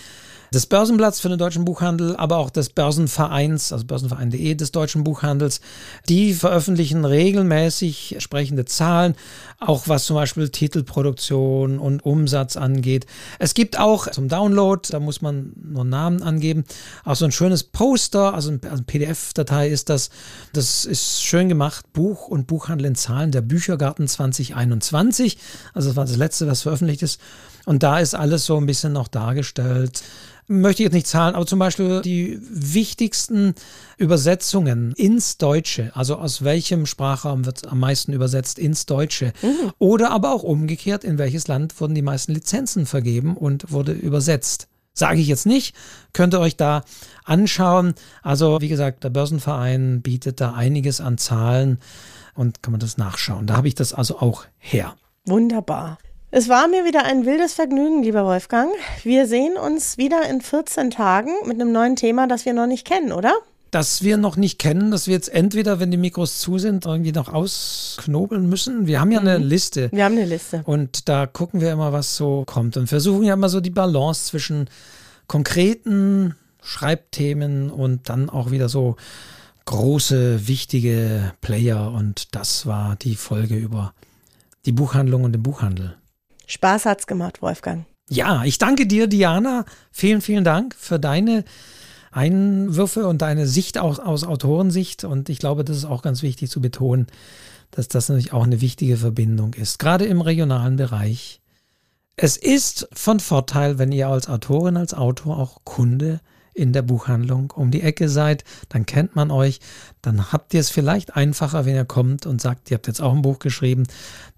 des Börsenblatts für den deutschen Buchhandel, aber auch des Börsenvereins, also börsenverein.de des deutschen Buchhandels. Die veröffentlichen regelmäßig entsprechende Zahlen, auch was zum Beispiel Titelproduktion und Umsatz angeht. Es gibt auch zum Download, da muss man nur Namen angeben, auch so ein schönes Poster, also ein also PDF-Datei ist das. Das ist schön gemacht. Buch und Buchhandel in Zahlen, der Büchergarten 2021. Also das war das letzte, was veröffentlicht ist. Und da ist alles so ein bisschen noch dargestellt. Möchte ich jetzt nicht zahlen, aber zum Beispiel die wichtigsten Übersetzungen ins Deutsche, also aus welchem Sprachraum wird am meisten übersetzt ins Deutsche. Oder aber auch umgekehrt, in welches Land wurden die meisten Lizenzen vergeben und wurde übersetzt. Sage ich jetzt nicht, könnt ihr euch da anschauen. Also wie gesagt, der Börsenverein bietet da einiges an Zahlen und kann man das nachschauen. Da habe ich das also auch her. Wunderbar. Es war mir wieder ein wildes Vergnügen, lieber Wolfgang. Wir sehen uns wieder in 14 Tagen mit einem neuen Thema, das wir noch nicht kennen, oder? Das wir noch nicht kennen, dass wir jetzt entweder, wenn die Mikros zu sind, irgendwie noch ausknobeln müssen. Wir haben ja eine Liste. Wir haben eine Liste. Und da gucken wir immer, was so kommt. Und versuchen ja immer so die Balance zwischen konkreten Schreibthemen und dann auch wieder so große, wichtige Player. Und das war die Folge über die Buchhandlung und den Buchhandel. Spaß hat's gemacht, Wolfgang. Ja, ich danke dir, Diana. Vielen, vielen Dank für deine Einwürfe und deine Sicht aus, aus Autorensicht. Und ich glaube, das ist auch ganz wichtig zu betonen, dass das natürlich auch eine wichtige Verbindung ist, gerade im regionalen Bereich. Es ist von Vorteil, wenn ihr als Autorin, als Autor auch Kunde in der Buchhandlung um die Ecke seid, dann kennt man euch, dann habt ihr es vielleicht einfacher, wenn ihr kommt und sagt, ihr habt jetzt auch ein Buch geschrieben,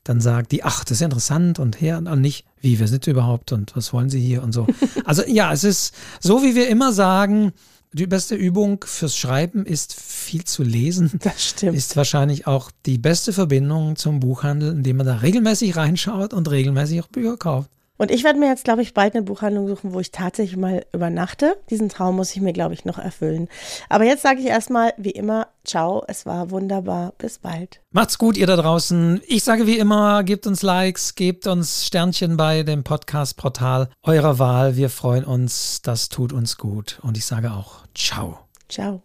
dann sagt die, ach, das ist interessant und her und nicht, wie, wer sind überhaupt und was wollen Sie hier und so. Also ja, es ist so, wie wir immer sagen, die beste Übung fürs Schreiben ist viel zu lesen. Das stimmt. Ist wahrscheinlich auch die beste Verbindung zum Buchhandel, indem man da regelmäßig reinschaut und regelmäßig auch Bücher kauft. Und ich werde mir jetzt, glaube ich, bald eine Buchhandlung suchen, wo ich tatsächlich mal übernachte. Diesen Traum muss ich mir, glaube ich, noch erfüllen. Aber jetzt sage ich erstmal, wie immer, ciao, es war wunderbar, bis bald. Macht's gut, ihr da draußen. Ich sage wie immer, gebt uns Likes, gebt uns Sternchen bei dem Podcast-Portal eurer Wahl. Wir freuen uns, das tut uns gut. Und ich sage auch, ciao. Ciao.